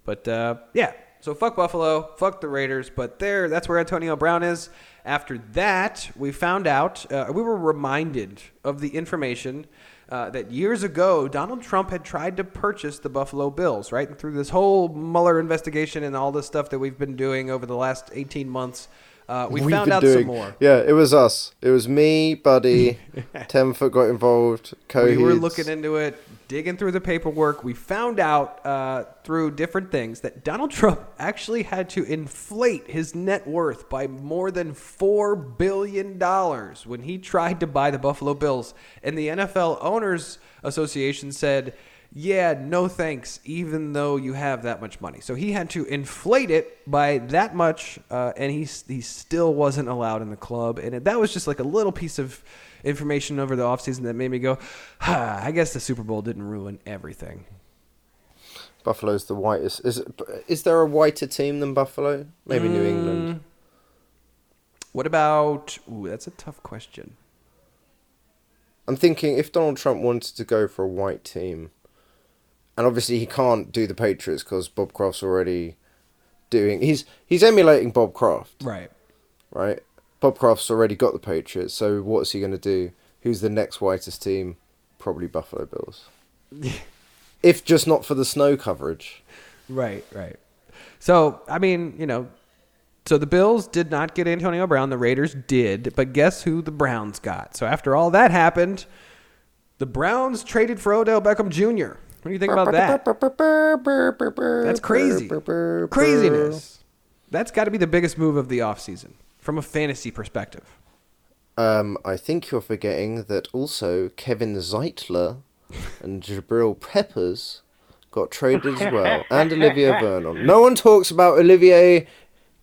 Speaker 1: But uh, yeah, so fuck Buffalo, fuck the Raiders. But there, that's where Antonio Brown is. After that, we found out, uh, we were reminded of the information uh, that years ago Donald Trump had tried to purchase the Buffalo Bills, right? And through this whole Mueller investigation and all this stuff that we've been doing over the last 18 months, uh, we
Speaker 2: We've
Speaker 1: found out
Speaker 2: doing-
Speaker 1: some more.
Speaker 2: Yeah, it was us. It was me, Buddy, Ten Foot got involved.
Speaker 1: we were looking into it, digging through the paperwork. We found out uh, through different things that Donald Trump actually had to inflate his net worth by more than four billion dollars when he tried to buy the Buffalo Bills. And the NFL Owners Association said, "Yeah, no thanks, even though you have that much money." So he had to inflate it by that much, uh, and he he still wasn't allowed in the club. And that was just like a little piece of information over the offseason that made me go, ah, I guess the Super Bowl didn't ruin everything.
Speaker 2: Buffalo's the whitest. Is it, is there a whiter team than Buffalo? Maybe New
Speaker 1: Mm.
Speaker 2: England.
Speaker 1: What about? Ooh, that's a tough question.
Speaker 2: I'm thinking if Donald Trump wanted to go for a white team, and obviously he can't do the Patriots because Bob Kraft's already doing. He's he's emulating Bob Kraft,
Speaker 1: Right.
Speaker 2: right? Bob Kraft's already got the Patriots, so what's he going to do? Who's the next whitest team? Probably Buffalo Bills. if just not for the snow coverage.
Speaker 1: Right, right. So, I mean, you know, so the Bills did not get Antonio Brown. The Raiders did. But guess who the Browns got? So, after all that happened, the Browns traded for Odell Beckham Jr. What do you think about that? That's crazy. Craziness. That's got to be the biggest move of the offseason from a fantasy perspective.
Speaker 2: Um, I think you're forgetting that also Kevin Zeitler and Jabril Peppers got traded as well, and Olivier Vernon. No one talks about Olivier,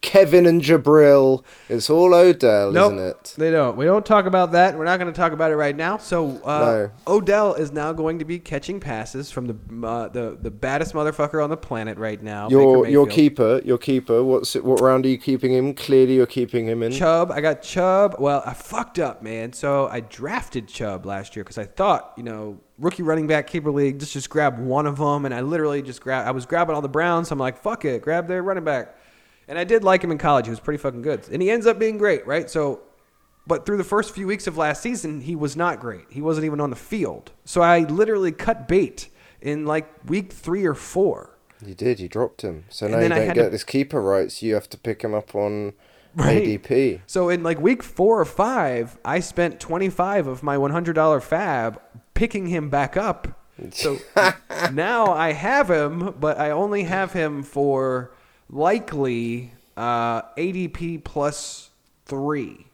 Speaker 2: Kevin, and Jabril. It's all Odell,
Speaker 1: Nope,
Speaker 2: isn't it?
Speaker 1: they don't. We don't talk about that. We're not going to talk about it right now. So uh,
Speaker 2: No.
Speaker 1: Odell is now going to be catching passes from the uh, the the baddest motherfucker on the planet right now.
Speaker 2: Your your keeper, your keeper. What's it, what round are you keeping him? Clearly, you're keeping him in.
Speaker 1: Chubb. I got Chubb. Well, I fucked up, man. So I drafted Chubb last year because I thought, you know, rookie running back keeper league, just just grab one of them, and I literally just grab. I was grabbing all the Browns. So I'm like, fuck it, grab their running back. And I did like him in college. He was pretty fucking good, and he ends up being great, right? So, but through the first few weeks of last season, he was not great. He wasn't even on the field. So I literally cut bait in like week three or four.
Speaker 2: You did. You dropped him. So
Speaker 1: And
Speaker 2: now you
Speaker 1: I
Speaker 2: don't get
Speaker 1: to-
Speaker 2: this keeper rights. You have to pick him up on
Speaker 1: Right.
Speaker 2: ADP.
Speaker 1: So in like week four or five, I spent 25 of my $100 fab picking him back up. So now I have him, but I only have him for likely uh, ADP plus three.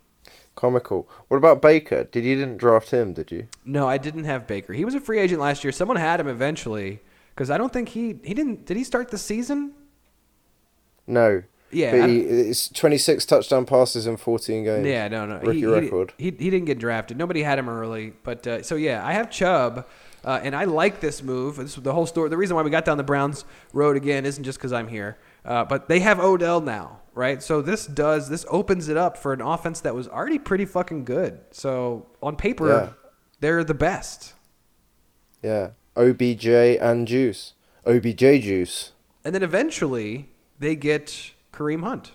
Speaker 2: Comical. What about Baker? Did you didn't draft him? Did you?
Speaker 1: No, I didn't have Baker. He was a free agent last year. Someone had him eventually because I don't think he he didn't. Did he start the season?
Speaker 2: No.
Speaker 1: Yeah,
Speaker 2: he, it's 26 touchdown passes in 14 games.
Speaker 1: Yeah, no, no.
Speaker 2: Rookie
Speaker 1: he,
Speaker 2: record.
Speaker 1: He, he, he didn't get drafted. Nobody had him early. But uh, so yeah, I have Chubb, uh, and I like this move. This, the whole story. The reason why we got down the Browns road again isn't just because I'm here, uh, but they have Odell now, right? So this does this opens it up for an offense that was already pretty fucking good. So on paper,
Speaker 2: Yeah.
Speaker 1: they're the best.
Speaker 2: Yeah. OBJ and Juice. OBJ Juice.
Speaker 1: And then eventually they get Kareem Hunt.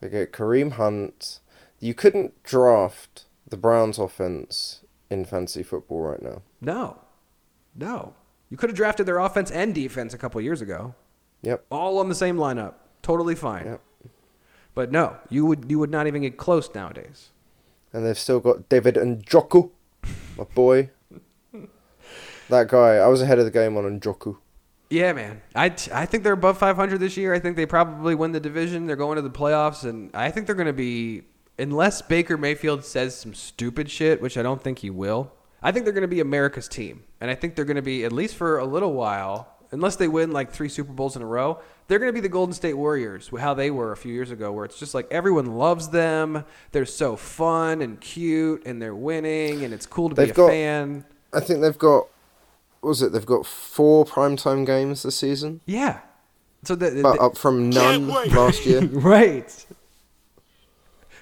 Speaker 2: They get Kareem Hunt. You couldn't draft the Browns offense in fantasy football right now.
Speaker 1: No, no. You could have drafted their offense and defense a couple years ago.
Speaker 2: Yep.
Speaker 1: all on the same lineup. Totally fine.
Speaker 2: Yep.
Speaker 1: But no, you would you would not even get close nowadays.
Speaker 2: And they've still got David and Njoku, my boy. that guy, I was ahead of the game on Njoku.
Speaker 1: Yeah, man. I, I think they're above 500 this year. I think they probably win the division. They're going to the playoffs, and I think they're going to be unless Baker Mayfield says some stupid shit, which I don't think he will. I think they're going to be America's team, and I think they're going to be at least for a little while, unless they win like three Super Bowls in a row. They're going to be the Golden State Warriors, how they were a few years ago, where it's just like everyone loves them. They're so fun and cute, and they're winning, and it's cool to be
Speaker 2: They've
Speaker 1: a
Speaker 2: got-
Speaker 1: fan.
Speaker 2: I think they've got, what was it? They've got four primetime games this season,
Speaker 1: Yeah. So the, the-
Speaker 2: but up from none last year.
Speaker 1: right.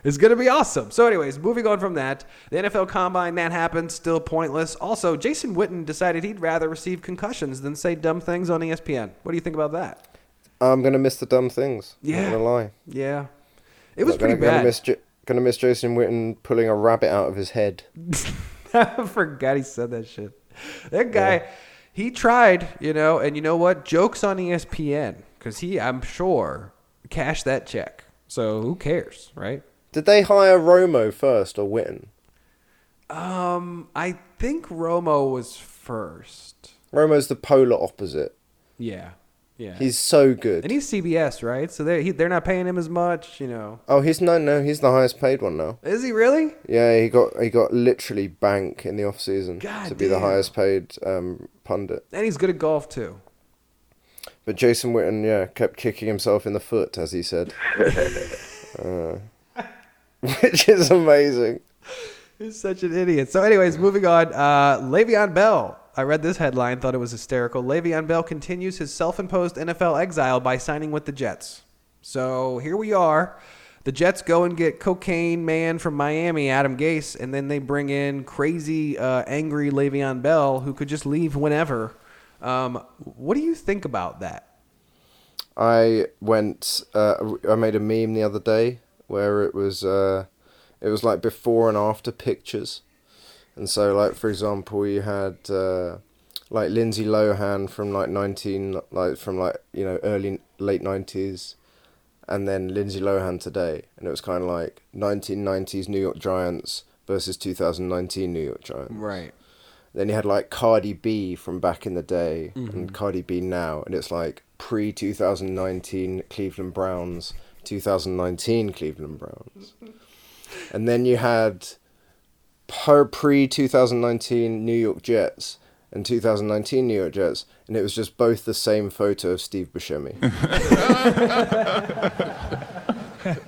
Speaker 1: It's going to be awesome. So, anyways, moving on from that, the NFL Combine, that happened, still pointless. Also, Jason Witten decided he'd rather receive concussions than say dumb things on ESPN. What do you think about that?
Speaker 2: I'm gonna miss the dumb things.
Speaker 1: Yeah.
Speaker 2: Not gonna lie.
Speaker 1: Yeah. It was pretty
Speaker 2: gonna, Gonna
Speaker 1: bad.
Speaker 2: miss, J- gonna miss Jason Witten pulling a rabbit out of his head.
Speaker 1: I forgot he said that shit. That guy, he tried, you know, and you know what? Jokes on ESPN because he, I'm sure, cashed that check. So who cares, right?
Speaker 2: Did they hire Romo first or Witten?
Speaker 1: Um, I think Romo was first.
Speaker 2: Romo's the polar opposite.
Speaker 1: Yeah, yeah.
Speaker 2: He's so good.
Speaker 1: and he's CBS, right? So they he, they're not paying him as much, you know.
Speaker 2: oh, he's no, no, he's the highest paid one now.
Speaker 1: Is he really?
Speaker 2: Yeah, he got he got literally bank in the off season
Speaker 1: God
Speaker 2: to be the highest paid um, pundit.
Speaker 1: And he's good at golf too.
Speaker 2: But Jason Witten, yeah, kept kicking himself in the foot, as he said, uh, which is amazing.
Speaker 1: He's such an idiot. So, anyways, moving on. Uh, Le'Veon Bell. I read this headline, thought it was hysterical. Le'Veon Bell continues his self-imposed NFL exile by signing with the Jets. So here we are. The Jets go and get cocaine man from Miami, Adam Gase, and then they bring in crazy, uh, angry Le'Veon Bell, who could just leave whenever. Um, what do you think about that?
Speaker 2: I went. Uh, I made a meme the other day where it was. Uh, it was like before and after pictures, and so like for example, you had uh, like Lindsay Lohan from like nineteen, like from like you know early late nineties, and then Lindsay Lohan today, and it was kind of like nineteen nineties New York Giants versus two thousand nineteen New York Giants.
Speaker 1: Right.
Speaker 2: Then you had like Cardi B from back in the day and Cardi B now, and it's like pre 2019 Cleveland Browns, 2019 Cleveland Browns. and then you had per pre 2019 New York Jets and 2019 New York Jets, and it was just both the same photo of Steve Buscemi.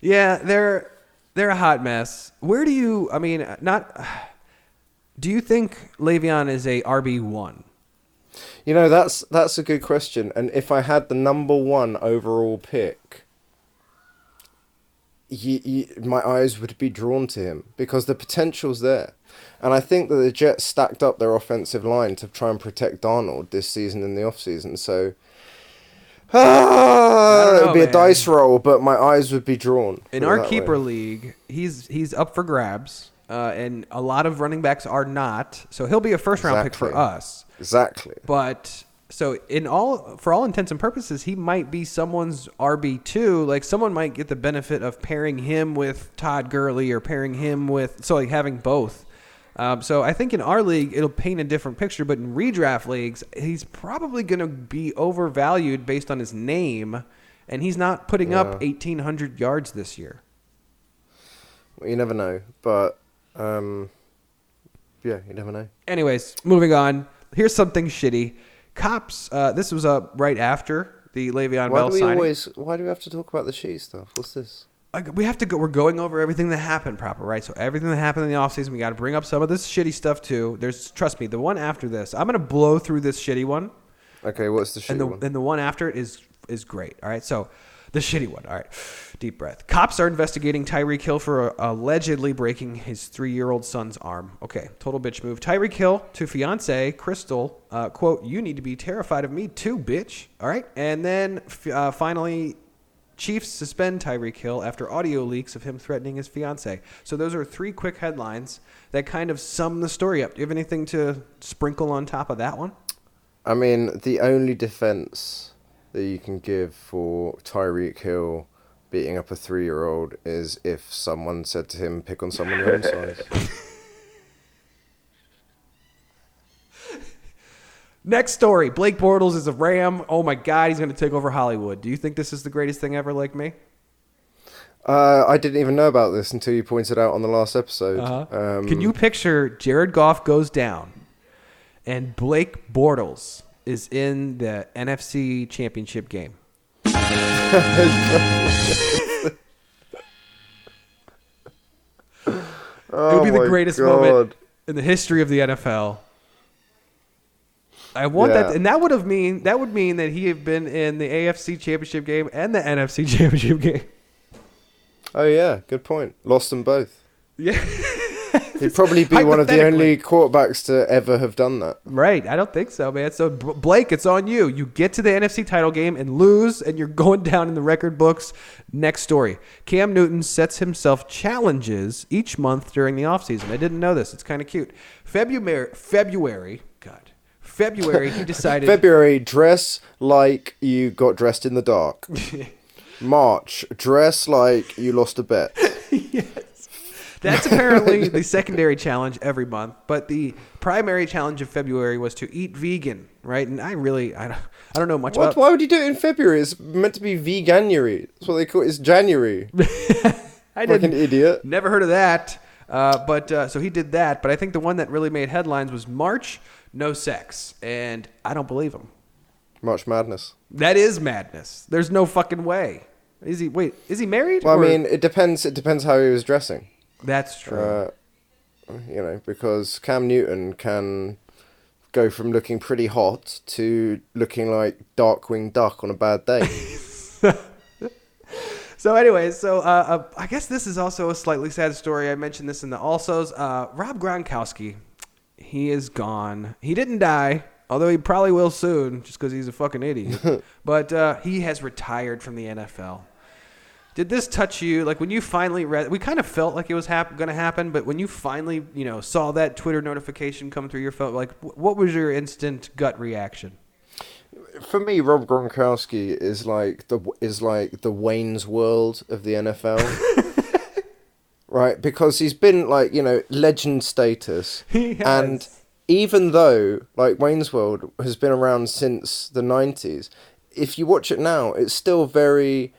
Speaker 1: Yeah, they're they're a hot mess. Where do you? I mean, not. Do you think Le'Veon is a RB one?
Speaker 2: You know, that's that's a good question. And if I had the number one overall pick, y y my eyes would be drawn to him because the potential's there. And I think that the Jets stacked up their offensive line to try and protect Darnold this season in the offseason. So, ah, it would be a dice roll, but my eyes would be drawn.
Speaker 1: In our keeper
Speaker 2: way.
Speaker 1: league, he's he's up for grabs, uh, and a lot of running backs are not. So he'll be a first round pick for us.
Speaker 2: Exactly.
Speaker 1: But so in all for all intents and purposes, he might be someone's RB two. Like someone might get the benefit of pairing him with Todd Gurley or pairing him with so like having both. Um, so I think in our league it'll paint a different picture, but in redraft leagues he's probably going to be overvalued based on his name, and he's not putting up 1,800 yards this year.
Speaker 2: Well, you never know, but um, yeah, you never know.
Speaker 1: Anyways, moving on. Here's something shitty. Cops. Uh, this was up right after the Le'Veon
Speaker 2: Why
Speaker 1: Bell
Speaker 2: do we
Speaker 1: signing.
Speaker 2: always? Why do we have to talk about the shitty stuff? What's this?
Speaker 1: Like, we have to go. We're going over everything that happened proper, right? So everything that happened in the offseason, we got to bring up some of this shitty stuff too. There's trust me, the one after this, I'm gonna blow through this shitty one,
Speaker 2: Okay, what's the shitty
Speaker 1: and the
Speaker 2: one?
Speaker 1: and the one after it is is great. All right, so the shitty one. All right, deep breath. Cops are investigating Tyreek Hill for uh, allegedly breaking his three-year-old son's arm. Okay, total bitch move. Tyreek Hill to fiance Crystal, uh, quote: "You need to be terrified of me too, bitch." All right, and then uh, finally. Chiefs suspend Tyreek Hill after audio leaks of him threatening his fiance. So those are three quick headlines that kind of sum the story up. Do you have anything to sprinkle on top of that one?
Speaker 2: I mean, the only defense that you can give for Tyreek Hill beating up a three-year-old is if someone said to him, "Pick on someone your own size."
Speaker 1: Next story. Blake Bortles is a Ram. Oh my God, he's going to take over Hollywood. Do you think this is the greatest thing ever, like me?
Speaker 2: Uh, I didn't even know about this until you pointed out on the last episode.
Speaker 1: Uh-huh.
Speaker 2: Um,
Speaker 1: Can you picture Jared Goff goes down and Blake Bortles is in the NFC Championship game?
Speaker 2: Oh
Speaker 1: it would be the
Speaker 2: oh
Speaker 1: greatest
Speaker 2: God.
Speaker 1: moment in the history of the NFL. I want that, and that would have mean that would mean that he had been in the AFC Championship game and the NFC Championship game.
Speaker 2: Oh yeah, good point. Lost them both.
Speaker 1: Yeah,
Speaker 2: He'd probably be one of the only quarterbacks to ever have done that.
Speaker 1: right. I don't think so, man. So Blake, it's on you. You get to the NFC title game and lose, and you're going down in the record books. Next story: Cam Newton sets himself challenges each month during the offseason. I didn't know this. It's kind of cute. February, February, God, February. He decided.
Speaker 2: February, dress like you got dressed in the dark. March, dress like you lost a bet.
Speaker 1: That's apparently the secondary challenge every month, but the primary challenge of February was to eat vegan, right? And I really, I don't, I don't know much
Speaker 2: What?
Speaker 1: about.
Speaker 2: Why would you do it in February? It's meant to be veganuary. That's what they call it. It's January.
Speaker 1: I
Speaker 2: like an idiot.
Speaker 1: Never heard of that. Uh, but uh, so he did that. But I think the one that really made headlines was March, no sex, and I don't believe him.
Speaker 2: March Madness.
Speaker 1: That is madness. There's no fucking way. Is he? Wait, is he married?
Speaker 2: Well, I mean, it depends. It depends how he was dressing.
Speaker 1: That's true.
Speaker 2: Uh, you know, because Cam Newton can go from looking pretty hot to looking like Darkwing Duck on a bad day.
Speaker 1: So, anyways, so uh, uh, I guess this is also a slightly sad story. I mentioned this in the alsos. Uh, Rob Gronkowski, he is gone. He didn't die, although he probably will soon, just because he's a fucking idiot. but uh, he has retired from the NFL. Did this touch you? Like when you finally read, we kind of felt like it was hap- going to happen, but when you finally, you know, saw that Twitter notification come through your phone, like wh- what was your instant gut reaction?
Speaker 2: For me, Rob Gronkowski is like the is like the Wayne's World of the NFL. right, because he's been like, you know, legend status.
Speaker 1: He has.
Speaker 2: And even though like Wayne's World has been around since the 90s, if you watch it now, it's still very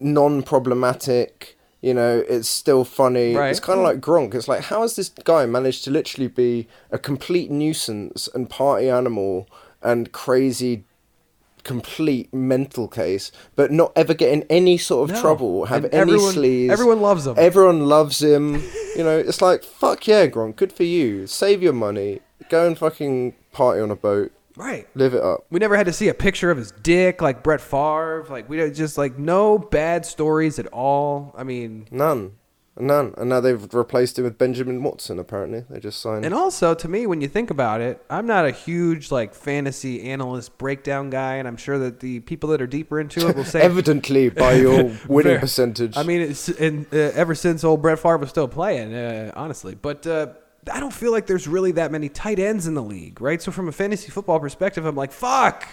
Speaker 2: non-problematic. You know, it's still funny.
Speaker 1: Right.
Speaker 2: It's kind of like Gronk. It's like, how has this guy managed to literally be a complete nuisance and party animal and crazy, complete mental case, but not ever get in any sort of
Speaker 1: No.
Speaker 2: trouble, have
Speaker 1: And
Speaker 2: any
Speaker 1: everyone-
Speaker 2: sleaze?
Speaker 1: everyone loves him.
Speaker 2: Everyone loves him. you know, it's like, fuck yeah, Gronk, good for you. Save your money. Go and fucking party on a boat.
Speaker 1: Right.
Speaker 2: Live it up.
Speaker 1: We never had to see a picture of his dick like Brett Favre. Like we don't- just like no bad stories at all. I mean,
Speaker 2: None. None. And now they've replaced him with Benjamin Watson, apparently. They just signed.
Speaker 1: and also to me, when you think about it, I'm not a huge like fantasy analyst breakdown guy, and I'm sure that the people that are deeper into it will say.
Speaker 2: Evidently, by your winning percentage.
Speaker 1: I mean, it's and uh, ever since old Brett Favre was still playing, uh, honestly. But uh, I don't feel like there's really that many tight ends in the league, right? So from a fantasy football perspective, I'm like, fuck.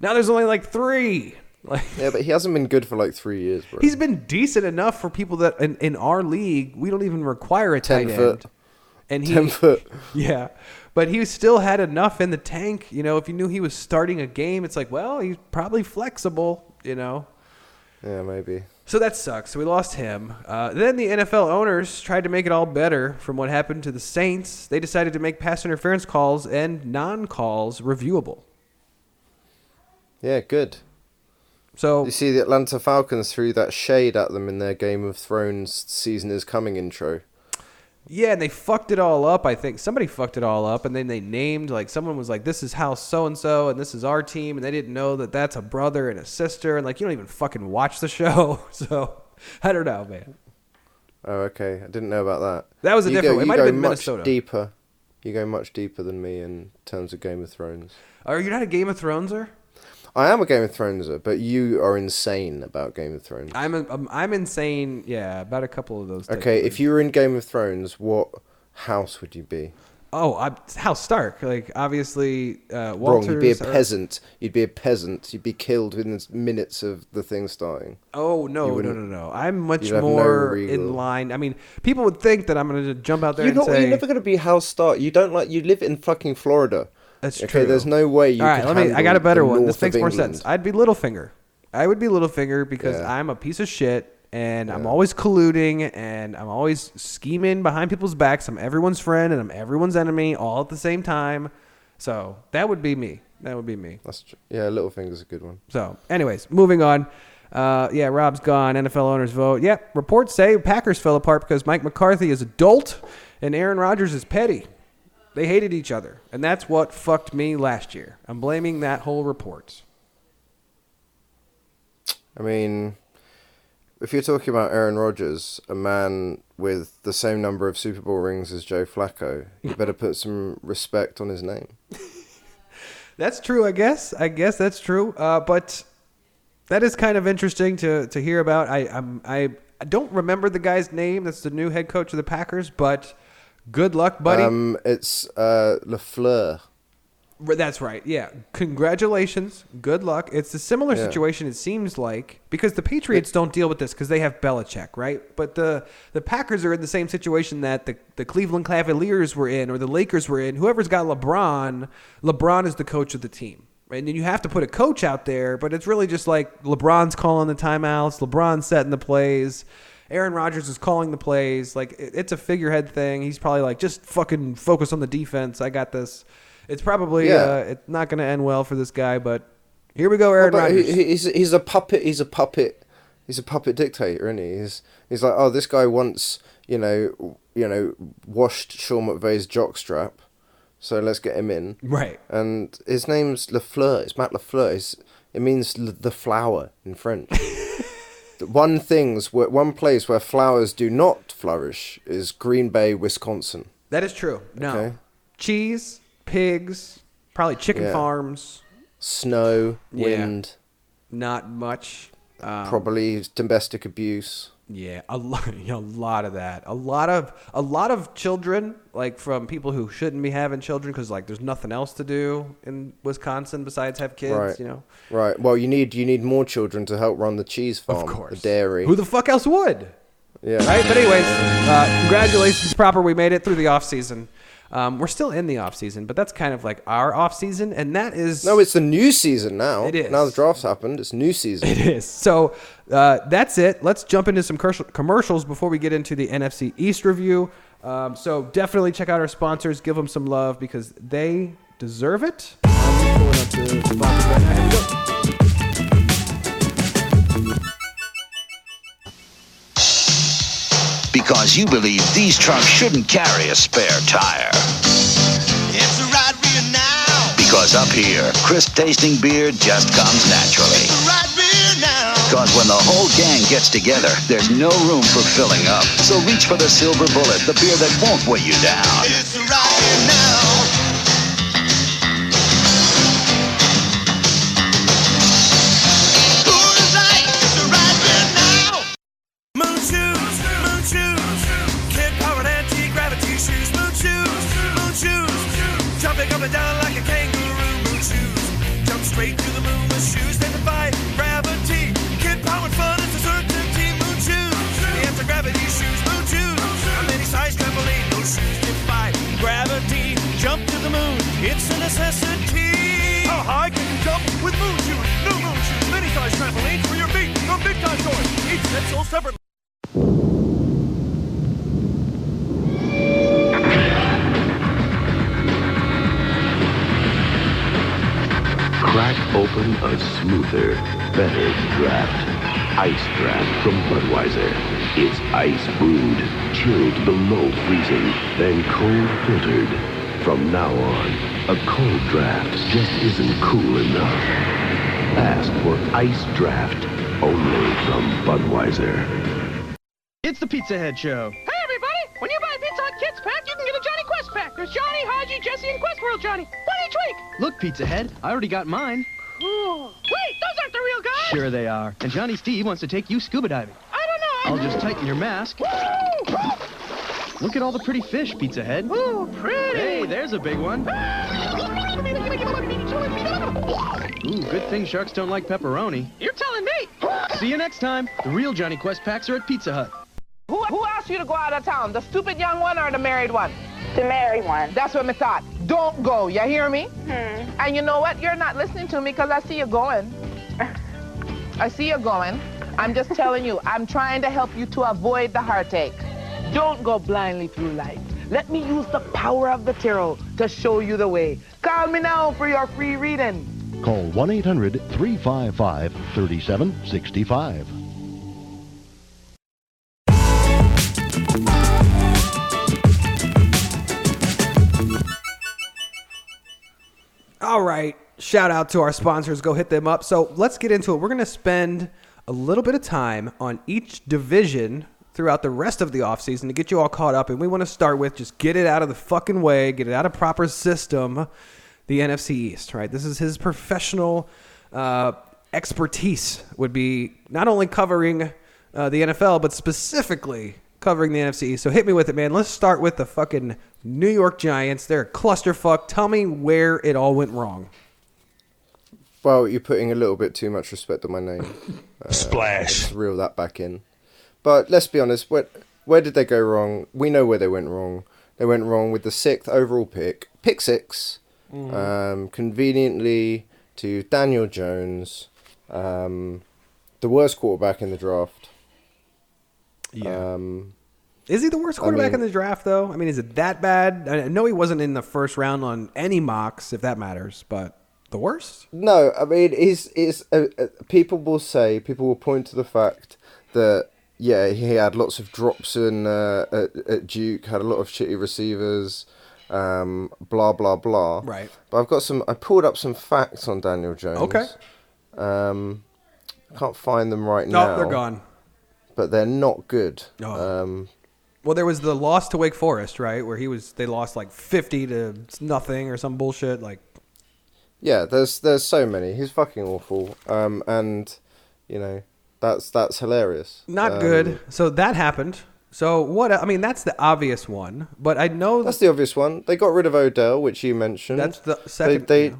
Speaker 1: Now there's only like three. Like
Speaker 2: yeah, but he hasn't been good for like three years, bro.
Speaker 1: he's been decent enough for people that in, in our league we don't even require a
Speaker 2: Ten
Speaker 1: tight
Speaker 2: foot.
Speaker 1: end. and he
Speaker 2: Ten foot.
Speaker 1: yeah, but he still had enough in the tank. You know, if you knew he was starting a game, it's like, well, he's probably flexible. You know,
Speaker 2: Yeah, maybe.
Speaker 1: So that sucks. So we lost him. Uh, then the NFL owners tried to make it all better from what happened to the Saints. They decided to make pass interference calls and non-calls reviewable.
Speaker 2: Yeah, good.
Speaker 1: So
Speaker 2: You see, the Atlanta Falcons threw that shade at them in their Game of Thrones season is coming intro.
Speaker 1: Yeah, and they fucked it all up. I think somebody fucked it all up, and then they named like someone was like, "This is house so and so, and this is our team," and they didn't know that that's a brother and a sister, and like you don't even fucking watch the show, so I don't know, man.
Speaker 2: Oh, okay. I didn't know about that.
Speaker 1: That was a
Speaker 2: You
Speaker 1: different.
Speaker 2: Go,
Speaker 1: it might have been
Speaker 2: much
Speaker 1: Minnesota.
Speaker 2: deeper. You go much deeper than me in terms of Game of Thrones.
Speaker 1: Are you not a Game of Throneser?
Speaker 2: I am a Game of Throneser, but you are insane about Game of Thrones.
Speaker 1: I'm a, I'm, I'm insane. Yeah, about a couple of those.
Speaker 2: Okay, if you were in Game of Thrones, what house would you be?
Speaker 1: Oh, I, House Stark. Like obviously, uh,
Speaker 2: Wrong. You'd be a
Speaker 1: are-
Speaker 2: peasant. You'd be a peasant. You'd be killed within minutes of the thing starting.
Speaker 1: Oh no, no, no, no! I'm much
Speaker 2: you'd no
Speaker 1: more in line. I mean, people would think that I'm gonna jump out there
Speaker 2: You're
Speaker 1: and
Speaker 2: not.
Speaker 1: say,
Speaker 2: You're never gonna be House Stark. You don't like. You live in fucking Florida.
Speaker 1: That's
Speaker 2: okay,
Speaker 1: true.
Speaker 2: There's no way you.
Speaker 1: All right, let me. I got a better one. This makes more
Speaker 2: England.
Speaker 1: sense. I'd be Littlefinger. I would be Littlefinger because
Speaker 2: Yeah.
Speaker 1: I'm a piece of shit and I'm always colluding and I'm always scheming behind people's backs. I'm everyone's friend and I'm everyone's enemy all at the same time. So that would be me. That would be me.
Speaker 2: That's true. Yeah, Littlefinger's a good one.
Speaker 1: So, anyways, moving on. Uh, yeah, Rob's gone. NFL owners vote. Yep. Reports say Packers fell apart because Mike McCarthy is a dolt and Aaron Rodgers is petty. They hated each other, and that's what fucked me last year. I'm blaming that whole report.
Speaker 2: I mean, if you're talking about Aaron Rodgers, a man with the same number of Super Bowl rings as Joe Flacco, you better put some respect on his name.
Speaker 1: That's true, I guess. I guess that's true. Uh, but that is kind of interesting to, to hear about. I I'm, I I don't remember the guy's name. That's the new head coach of the Packers. But good luck, buddy.
Speaker 2: Um, it's uh, Lafleur.
Speaker 1: That's right. Yeah. Congratulations. Good luck. It's a similar
Speaker 2: Yeah.
Speaker 1: situation. It seems like because the Patriots don't deal with this because they have Belichick, right? But the the Packers are in the same situation that the the Cleveland Cavaliers were in or the Lakers were in. Whoever's got LeBron, LeBron is the coach of the team. Right? And then you have to put a coach out there, but it's really just like LeBron's calling the timeouts, LeBron's setting the plays. Aaron Rodgers is calling the plays. Like it- it's a figurehead thing. He's probably like, just fucking focus on the defense. I got this. It's probably
Speaker 2: Yeah.
Speaker 1: uh, it's not going to end well for this guy, but here we go, Aaron
Speaker 2: he,
Speaker 1: Rodgers.
Speaker 2: he's he's a puppet. He's a puppet. He's a puppet dictator, isn't he? He's he's like, oh, this guy wants you know you know washed Sean McVay's jockstrap, so let's get him in.
Speaker 1: right.
Speaker 2: And his name's Lafleur. It's Matt Lafleur. It's, it means the flower in French. One things one place where flowers do not flourish is Green Bay, Wisconsin.
Speaker 1: That is true. No.
Speaker 2: Okay.
Speaker 1: Cheese, pigs, probably chicken
Speaker 2: Yeah.
Speaker 1: farms.
Speaker 2: Snow,
Speaker 1: Yeah.
Speaker 2: wind,
Speaker 1: Not much. Um,
Speaker 2: probably domestic abuse.
Speaker 1: Yeah, a lot, a lot of that. A lot of a lot of children, like from people who shouldn't be having children, because like there's nothing else to do in Wisconsin besides have kids.
Speaker 2: Right.
Speaker 1: You know,
Speaker 2: Right. Well, you need you need more children to help run the cheese farm,
Speaker 1: of course,
Speaker 2: the dairy.
Speaker 1: Who the fuck else would?
Speaker 2: yeah.
Speaker 1: Right. But anyways, uh, congratulations, proper. We made it through the off season. Um, we're still in the off season, but that's kind of like our off season, and that is
Speaker 2: No, it's the new season now.
Speaker 1: It is.
Speaker 2: Now the draft's happened. It's new season.
Speaker 1: It is. So uh, that's it. Let's jump into some commercial- commercials before we get into the NFC East review. Um, so definitely check out our sponsors. Give them some love because they deserve it.
Speaker 4: Because you believe these trucks shouldn't carry a spare tire.
Speaker 5: It's a right rear now.
Speaker 4: Because up here, crisp tasting beer just comes naturally.
Speaker 5: It's a right rear now.
Speaker 4: Because when the whole gang gets together, there's no room for filling up. So reach for the Silver Bullet, the beer that won't weigh you down.
Speaker 5: It's
Speaker 6: Pizza Head Show.
Speaker 7: Hey everybody! When you buy a Pizza Hut Kids pack, you can get a Jonny Quest pack. There's Johnny, Hadji, Jessie, and Quest World Johnny. One each week.
Speaker 6: Look, Pizza Head, I already got mine.
Speaker 7: Cool. Wait, those aren't the real guys.
Speaker 6: Sure they are. And Johnny Steve wants to take you scuba diving.
Speaker 7: I don't know.
Speaker 6: I'll just tighten your mask. Look at all the pretty fish, Pizza Head.
Speaker 7: Ooh, pretty.
Speaker 6: Hey, there's a big one. Ah! Ooh, good thing sharks don't like pepperoni.
Speaker 7: You're telling me.
Speaker 6: See you next time. The real Jonny Quest packs are at Pizza Hut.
Speaker 8: Who, who asked you to go out of town? The stupid young one or the married one?
Speaker 9: The married one.
Speaker 8: That's what I thought. Don't go. You hear me?
Speaker 9: Hmm.
Speaker 8: And you know what? You're not listening to me because I see you going. I see you going. I'm just telling you, I'm trying to help you to avoid the heartache. Don't go blindly through life. Let me use the power of the tarot to show you the way. Call me now for your free reading.
Speaker 10: Call 1 800 355 3765.
Speaker 1: All right. Shout out to our sponsors. Go hit them up. So let's get into it. We're going to spend a little bit of time on each division throughout the rest of the offseason to get you all caught up. And we want to start with just get it out of the fucking way, get it out of proper system, the NFC East, right? This is his professional uh, expertise, would be not only covering uh, the NFL, but specifically covering the NFC East. So hit me with it, man. Let's start with the fucking New York Giants. They're a clusterfuck. Tell me where it all went wrong.
Speaker 2: Well, you're putting a little bit too much respect on my name. Uh,
Speaker 5: Splash.
Speaker 2: Let's reel that back in. But let's be honest, where, where did they go wrong? We know where they went wrong. They went wrong with the sixth overall pick, pick six, um, conveniently to Daniel Jones, um, the worst quarterback in the draft.
Speaker 1: Yeah.
Speaker 2: Um,
Speaker 1: Is he the worst quarterback
Speaker 2: mean-
Speaker 1: in the draft, though? I mean, is it that bad? I know he wasn't in the first round on any mocks, if that matters, but the worst?
Speaker 2: No, I mean, he's, he's, uh, uh, people will say, people will point to the fact that, yeah, he had lots of drops in uh, at, at Duke, had a lot of shitty receivers, um, blah, blah, blah.
Speaker 1: Right.
Speaker 2: But I've got some, I pulled up some facts on Daniel Jones.
Speaker 1: Okay.
Speaker 2: Um, I can't find them right
Speaker 1: No,
Speaker 2: now.
Speaker 1: they're gone.
Speaker 2: But they're not good.
Speaker 1: Oh.
Speaker 2: Um,
Speaker 1: Well, there was the loss to Wake Forest, right? Where he was, they lost like 50 to nothing or some bullshit. Like,
Speaker 2: Yeah, there's there's so many. He's fucking awful. Um, and you know, that's that's hilarious.
Speaker 1: not
Speaker 2: Um,
Speaker 1: good. So that happened. So what? I mean, that's the obvious one, but I know
Speaker 2: That's the obvious one. They got rid of Odell, which you mentioned.
Speaker 1: That's the second,
Speaker 2: They they,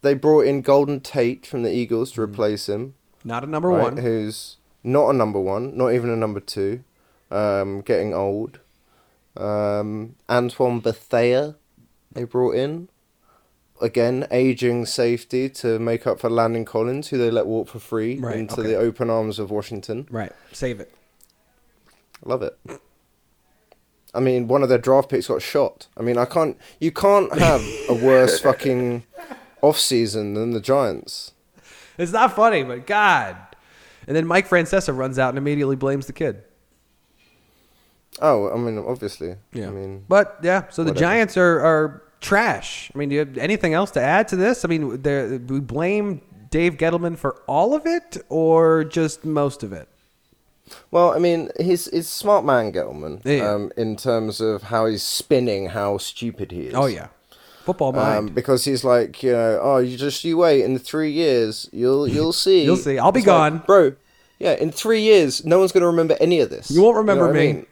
Speaker 2: they brought in Golden Tate from the Eagles to replace him.
Speaker 1: not a number
Speaker 2: right,
Speaker 1: one.
Speaker 2: Who's not a number one, not even a number two. Um, getting old. Um, Antoine Bethea, they brought in. Again, aging safety to make up for Landon Collins, who they let walk for free
Speaker 1: Right,
Speaker 2: into
Speaker 1: okay.
Speaker 2: the open arms of Washington.
Speaker 1: Right. Save it.
Speaker 2: Love it. I mean, one of their draft picks got shot. I mean, I can't. You can't have a worse fucking off season than the Giants.
Speaker 1: It's not funny, but God. And then Mike Francesa runs out and immediately blames the kid.
Speaker 2: Oh, I mean, obviously.
Speaker 1: Yeah.
Speaker 2: I mean,
Speaker 1: But yeah, so the
Speaker 2: Whatever.
Speaker 1: Giants are, are trash. I mean, do you have anything else to add to this? I mean, there- we blame Dave Gettleman for all of it or just most of it?
Speaker 2: well, I mean, he's he's a smart man, Gettleman.
Speaker 1: Yeah.
Speaker 2: Um, in terms of how he's spinning, how stupid he is.
Speaker 1: Oh yeah, football mind.
Speaker 2: Um, because he's like, you know, oh, you just you wait in three years, you'll you'll see.
Speaker 1: You'll see. I'll be
Speaker 2: It's like,
Speaker 1: gone.
Speaker 2: bro. Yeah, in three years, no one's gonna remember any of this.
Speaker 1: You won't remember
Speaker 2: know what I
Speaker 1: me.
Speaker 2: mean?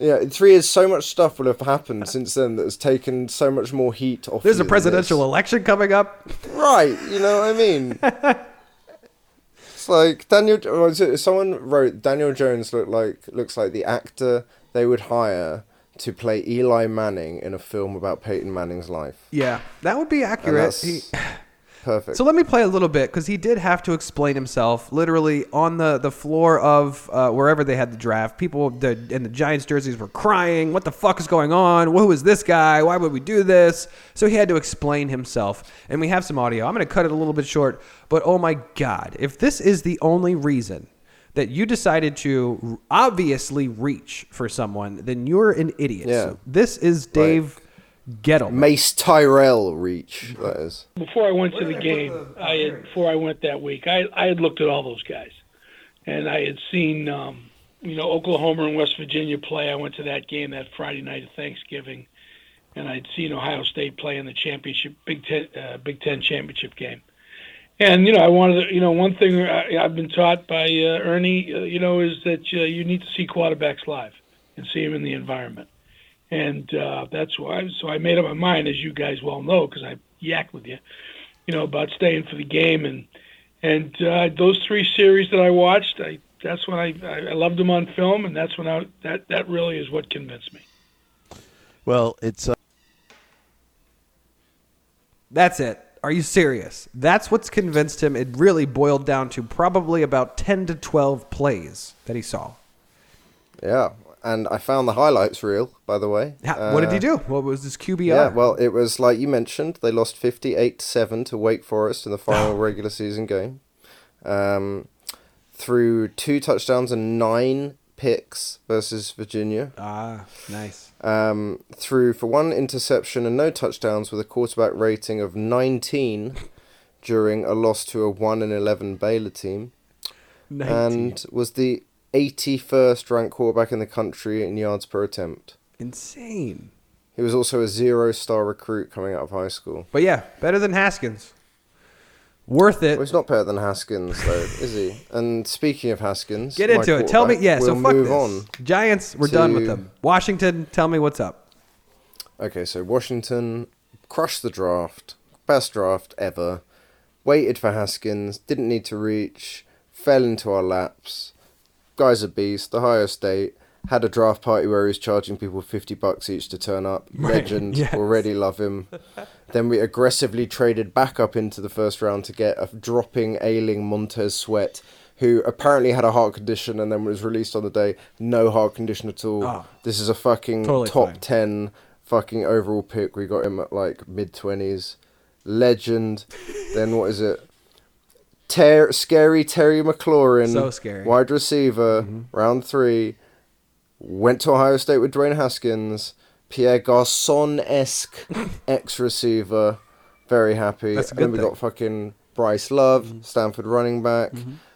Speaker 2: Yeah, in three years, so much stuff will have happened since then that has taken so much more heat off.
Speaker 1: There's a presidential election coming up.
Speaker 2: Right, you know what I mean? it's like Daniel. Oh, someone wrote Daniel Jones look like looks like the actor they would hire to play Eli Manning in a film about Peyton Manning's life.
Speaker 1: Yeah, that would be accurate. He,
Speaker 2: Perfect.
Speaker 1: So let me play a little bit because he did have to explain himself literally on the, the floor of uh, wherever they had the draft. People the, in the Giants jerseys were crying. What the fuck is going on? Who is this guy? Why would we do this? So he had to explain himself. And we have some audio. I'm going to cut it a little bit short. But oh my God, if this is the only reason that you decided to obviously reach for someone, then you're an idiot.
Speaker 2: Yeah.
Speaker 1: So this is Dave Gettleman.
Speaker 2: Mace Tyrell reach. That is.
Speaker 9: before I went to the game, I had before I went that week, I I had looked at all those guys, and I had seen um, you know Oklahoma and West Virginia play. I went to that game that Friday night of Thanksgiving, and I'd seen Ohio State play in the championship Big Ten uh, Big Ten championship game. And you know, I wanted to, you know, one thing I, I've been taught by uh, Ernie, uh, you know, is that uh, you need to see quarterbacks live and see them in the environment and uh, that's why. So I made up my mind, as you guys well know, because I yacked with you, you know, about staying for the game, and and uh, those three series that I watched, I that's when I I loved them on film, and that's when I that that really is what convinced me.
Speaker 11: Well, it's. Uh...
Speaker 1: That's it. Are you serious? That's what's convinced him. It really boiled down to probably about 10 to 12 plays that he saw.
Speaker 2: Yeah, and I found the highlights reel, by the way.
Speaker 1: Ha- what did he
Speaker 2: Uh,
Speaker 1: do? What was his QBR?
Speaker 2: Yeah, well, it was like you mentioned. They lost 58 7 to Wake Forest in the final regular season game. Um, through two touchdowns and nine picks versus Virginia.
Speaker 1: Ah, nice.
Speaker 2: Um, threw for one interception and no touchdowns with a quarterback rating of nineteen during a loss to a one and eleven Baylor team.
Speaker 1: 19.
Speaker 2: And was the 81st ranked quarterback in the country in yards per attempt.
Speaker 1: Insane.
Speaker 2: He was also a zero star recruit coming out of high school.
Speaker 1: But yeah, better than Haskins. Worth it.
Speaker 2: Well, he's not better than Haskins, though, is he? And speaking of Haskins,
Speaker 1: Get into it. Tell me. Yeah, so
Speaker 2: we'll
Speaker 1: fuck
Speaker 2: move
Speaker 1: this.
Speaker 2: on.
Speaker 1: Giants, we're done with them. Washington, tell me what's up.
Speaker 2: Okay, so Washington crushed the draft, best draft ever. Waited for Haskins, didn't need to reach, fell into our laps. Guy's a beast. The Ohio State had a draft party where he was charging people fifty bucks each to turn up.
Speaker 1: Right,
Speaker 2: Legend,
Speaker 1: yes.
Speaker 2: already love him. then we aggressively traded back up into the first round to get a dropping, ailing Montez Sweat. Who apparently had a heart condition and then was released on the day. No heart condition at all.
Speaker 1: Oh.
Speaker 2: This is a fucking
Speaker 1: Totally
Speaker 2: top
Speaker 1: fine.
Speaker 2: 10 fucking overall pick. We got him at like mid 20s. Legend. then what is it? Ter- scary Terry McLaurin.
Speaker 1: So scary. Mm-hmm.
Speaker 2: Wide receiver, round three. Went to Ohio State with Dwayne Haskins. Pierre Garcon esque ex receiver. Very happy.
Speaker 1: That's a
Speaker 2: and then we
Speaker 1: thing.
Speaker 2: got fucking Bryce Love,
Speaker 1: Mm-hmm.
Speaker 2: Stanford running back.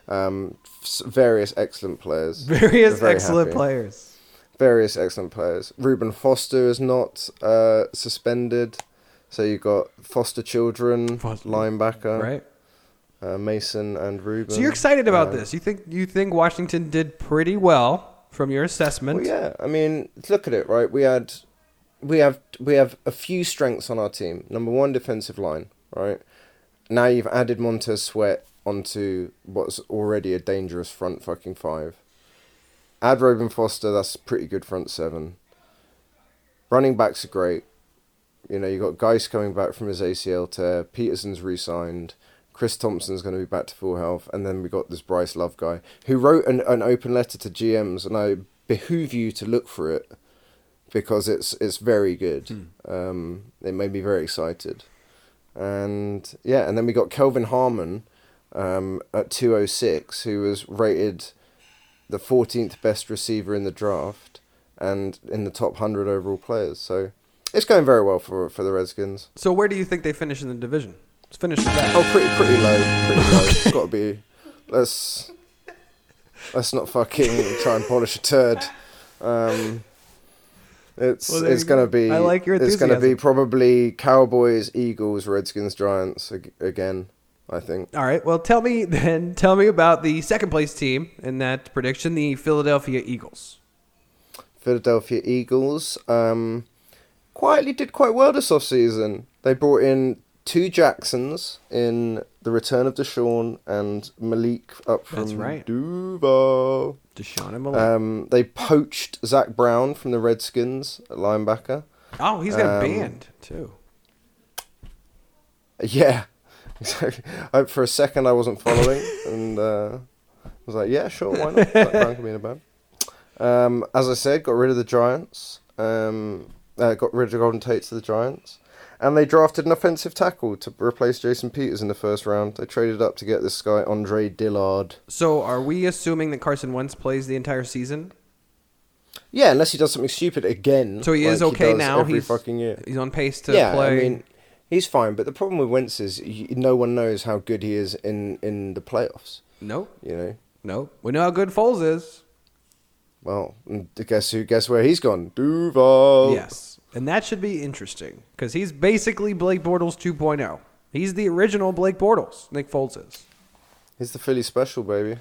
Speaker 2: Um, s- various excellent players.
Speaker 1: Various excellent
Speaker 2: happy
Speaker 1: players.
Speaker 2: various excellent players. Reuben Foster is not uh, suspended, so you've got Foster children, linebacker,
Speaker 1: Right.
Speaker 2: Uh, Mason and Ruben.
Speaker 1: So you're excited about
Speaker 2: Um,
Speaker 1: this. You think you think Washington did pretty well from your assessment.
Speaker 2: Well, yeah, I mean, look at it, right? We had, we have, we have a few strengths on our team. Number one, defensive line, right? Now you've added Montez Sweat onto what's already a dangerous front fucking five. Add Reuben Foster, that's pretty good front seven. Running backs are great. You know, you got Guice coming back from his ACL tear. Peterson's re-signed. Chris Thompson's going to be back to full health, and then we got this Bryce Love guy who wrote an, an open letter to GMs, and I behoove you to look for it because it's it's very good. Um, it made me very excited, and yeah, and then we got Kelvin Harmon um, at two oh six, who was rated the fourteenth best receiver in the draft and in the top hundred overall players. So it's going very well for for the Redskins.
Speaker 1: So where do you think they finish in the division? Let's finish with that.
Speaker 2: Oh, pretty pretty low, pretty low. It's got to be. Let's let's not fucking try and polish a turd. Um, it's
Speaker 1: Well,
Speaker 2: it's gonna be.
Speaker 1: I like your
Speaker 2: It's gonna be probably Cowboys, Eagles, Redskins, Giants ag- again. I think.
Speaker 1: All right. Well, tell me then. Tell me about the second place team in that prediction, the Philadelphia Eagles.
Speaker 2: Philadelphia Eagles um, quietly did quite well this offseason. They brought in two Jacksons in the return of DeSean and Malik up from
Speaker 1: That's right.
Speaker 2: Duval.
Speaker 1: DeSean and Malik.
Speaker 2: Um, they poached Zach Brown from the Redskins at linebacker.
Speaker 1: Oh, he's got a
Speaker 2: Um,
Speaker 1: band too.
Speaker 2: Yeah, I, for a second, I wasn't following, and uh, I was like, "Yeah, sure, why not?" Zach Brown can be in a band. Um, as I said, got rid of the Giants. Um, uh, got rid of Golden Tate to the Giants, and they drafted an offensive tackle to replace Jason Peters in the first round. They traded up to get this guy Andre Dillard.
Speaker 1: So are we assuming that Carson Wentz plays the entire season?
Speaker 2: Yeah, unless he does something stupid again.
Speaker 1: So he is okay
Speaker 2: does
Speaker 1: now.
Speaker 2: Every
Speaker 1: he's
Speaker 2: fucking year.
Speaker 1: He's on pace to
Speaker 2: yeah,
Speaker 1: play.
Speaker 2: I mean, he's fine. But the problem with Wentz is no one knows how good he is in in the playoffs.
Speaker 1: No.
Speaker 2: You know.
Speaker 1: Nope. We know how good Foles is.
Speaker 2: Well, and guess who? Guess where he's gone? Duval.
Speaker 1: Yes. And that should be interesting because he's basically Blake Bortles 2.0. He's the original Blake Bortles. Nick Foles is.
Speaker 2: He's the Philly special, baby.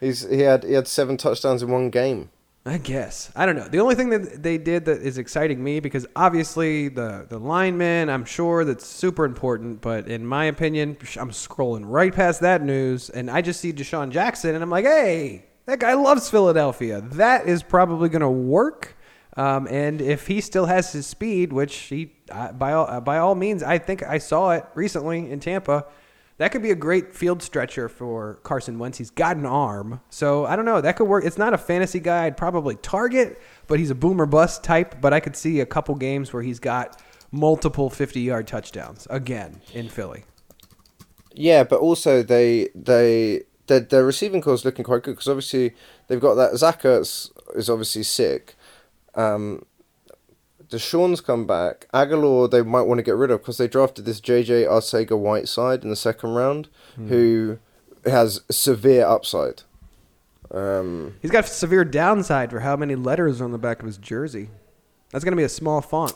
Speaker 2: He's he had he had seven touchdowns in one game.
Speaker 1: I guess. I don't know. The only thing that they did that is exciting me because obviously the the lineman, I'm sure that's super important, but in my opinion, I'm scrolling right past that news and I just see DeSean Jackson and I'm like, "Hey, that guy loves Philadelphia. That is probably going to work." Um, and if he still has his speed, which he uh, by all uh, by all means, I think I saw it recently in Tampa. That could be a great field stretcher for Carson Wentz. He's got an arm. So I don't know. That could work. It's not a fantasy guy I'd probably target, but he's a boomer bust type. But I could see a couple games where he's got multiple 50 yard touchdowns again in Philly.
Speaker 2: Yeah, but also they they their, their receiving core is looking quite good because obviously they've got that Zach Ertz is obviously sick. Um, DeSean's come back. Agholor they might want to get rid of because they drafted this JJ Arcega Whiteside in the second round,
Speaker 1: Hmm.
Speaker 2: who has severe upside. Um,
Speaker 1: He's got severe downside for how many letters are on the back of his jersey. That's going to be a small font.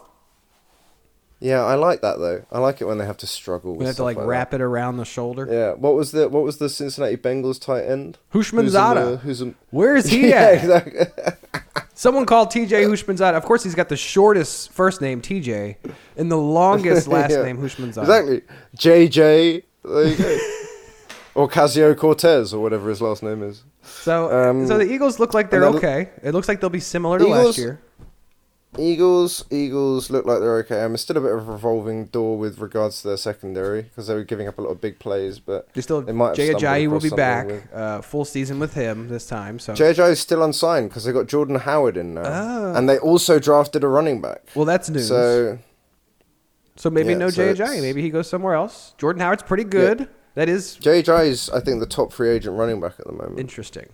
Speaker 2: yeah, I like that though. I like it when they have to struggle. With
Speaker 1: We have to like
Speaker 2: that.
Speaker 1: wrap it around the shoulder.
Speaker 2: Yeah. What was the What was the Cincinnati Bengals tight end?
Speaker 1: Hushman
Speaker 2: Who's in the- Who's in,
Speaker 1: Where is he
Speaker 2: yeah,
Speaker 1: at?
Speaker 2: exactly.
Speaker 1: Someone called TJ Houshmandzadeh. Of course, he's got the shortest first name TJ and the longest last
Speaker 2: Yeah.
Speaker 1: name Houshmandzadeh.
Speaker 2: Exactly. JJ. There you go. or Casio Cortez, or whatever his last name is.
Speaker 1: So,
Speaker 2: Um,
Speaker 1: so the Eagles look like they're okay. It looks like they'll be similar to last year.
Speaker 2: Eagles, Eagles look like they're okay. I'm still a bit of a revolving door with regards to their secondary because they were giving up a lot of big plays, but
Speaker 1: They still
Speaker 2: they might have
Speaker 1: Jay Ajayi will be back,
Speaker 2: with-
Speaker 1: uh, full season with him this time. So
Speaker 2: JJ is still unsigned because they got Jordan Howard in now,
Speaker 1: Oh.
Speaker 2: and they also drafted a running back.
Speaker 1: well, that's news.
Speaker 2: So
Speaker 1: So maybe
Speaker 2: Yeah,
Speaker 1: no
Speaker 2: so
Speaker 1: Jay Ajayi. Maybe he goes somewhere else. Jordan Howard's pretty good. That is
Speaker 2: JJ is, I think, the top free agent running back at the moment.
Speaker 1: interesting.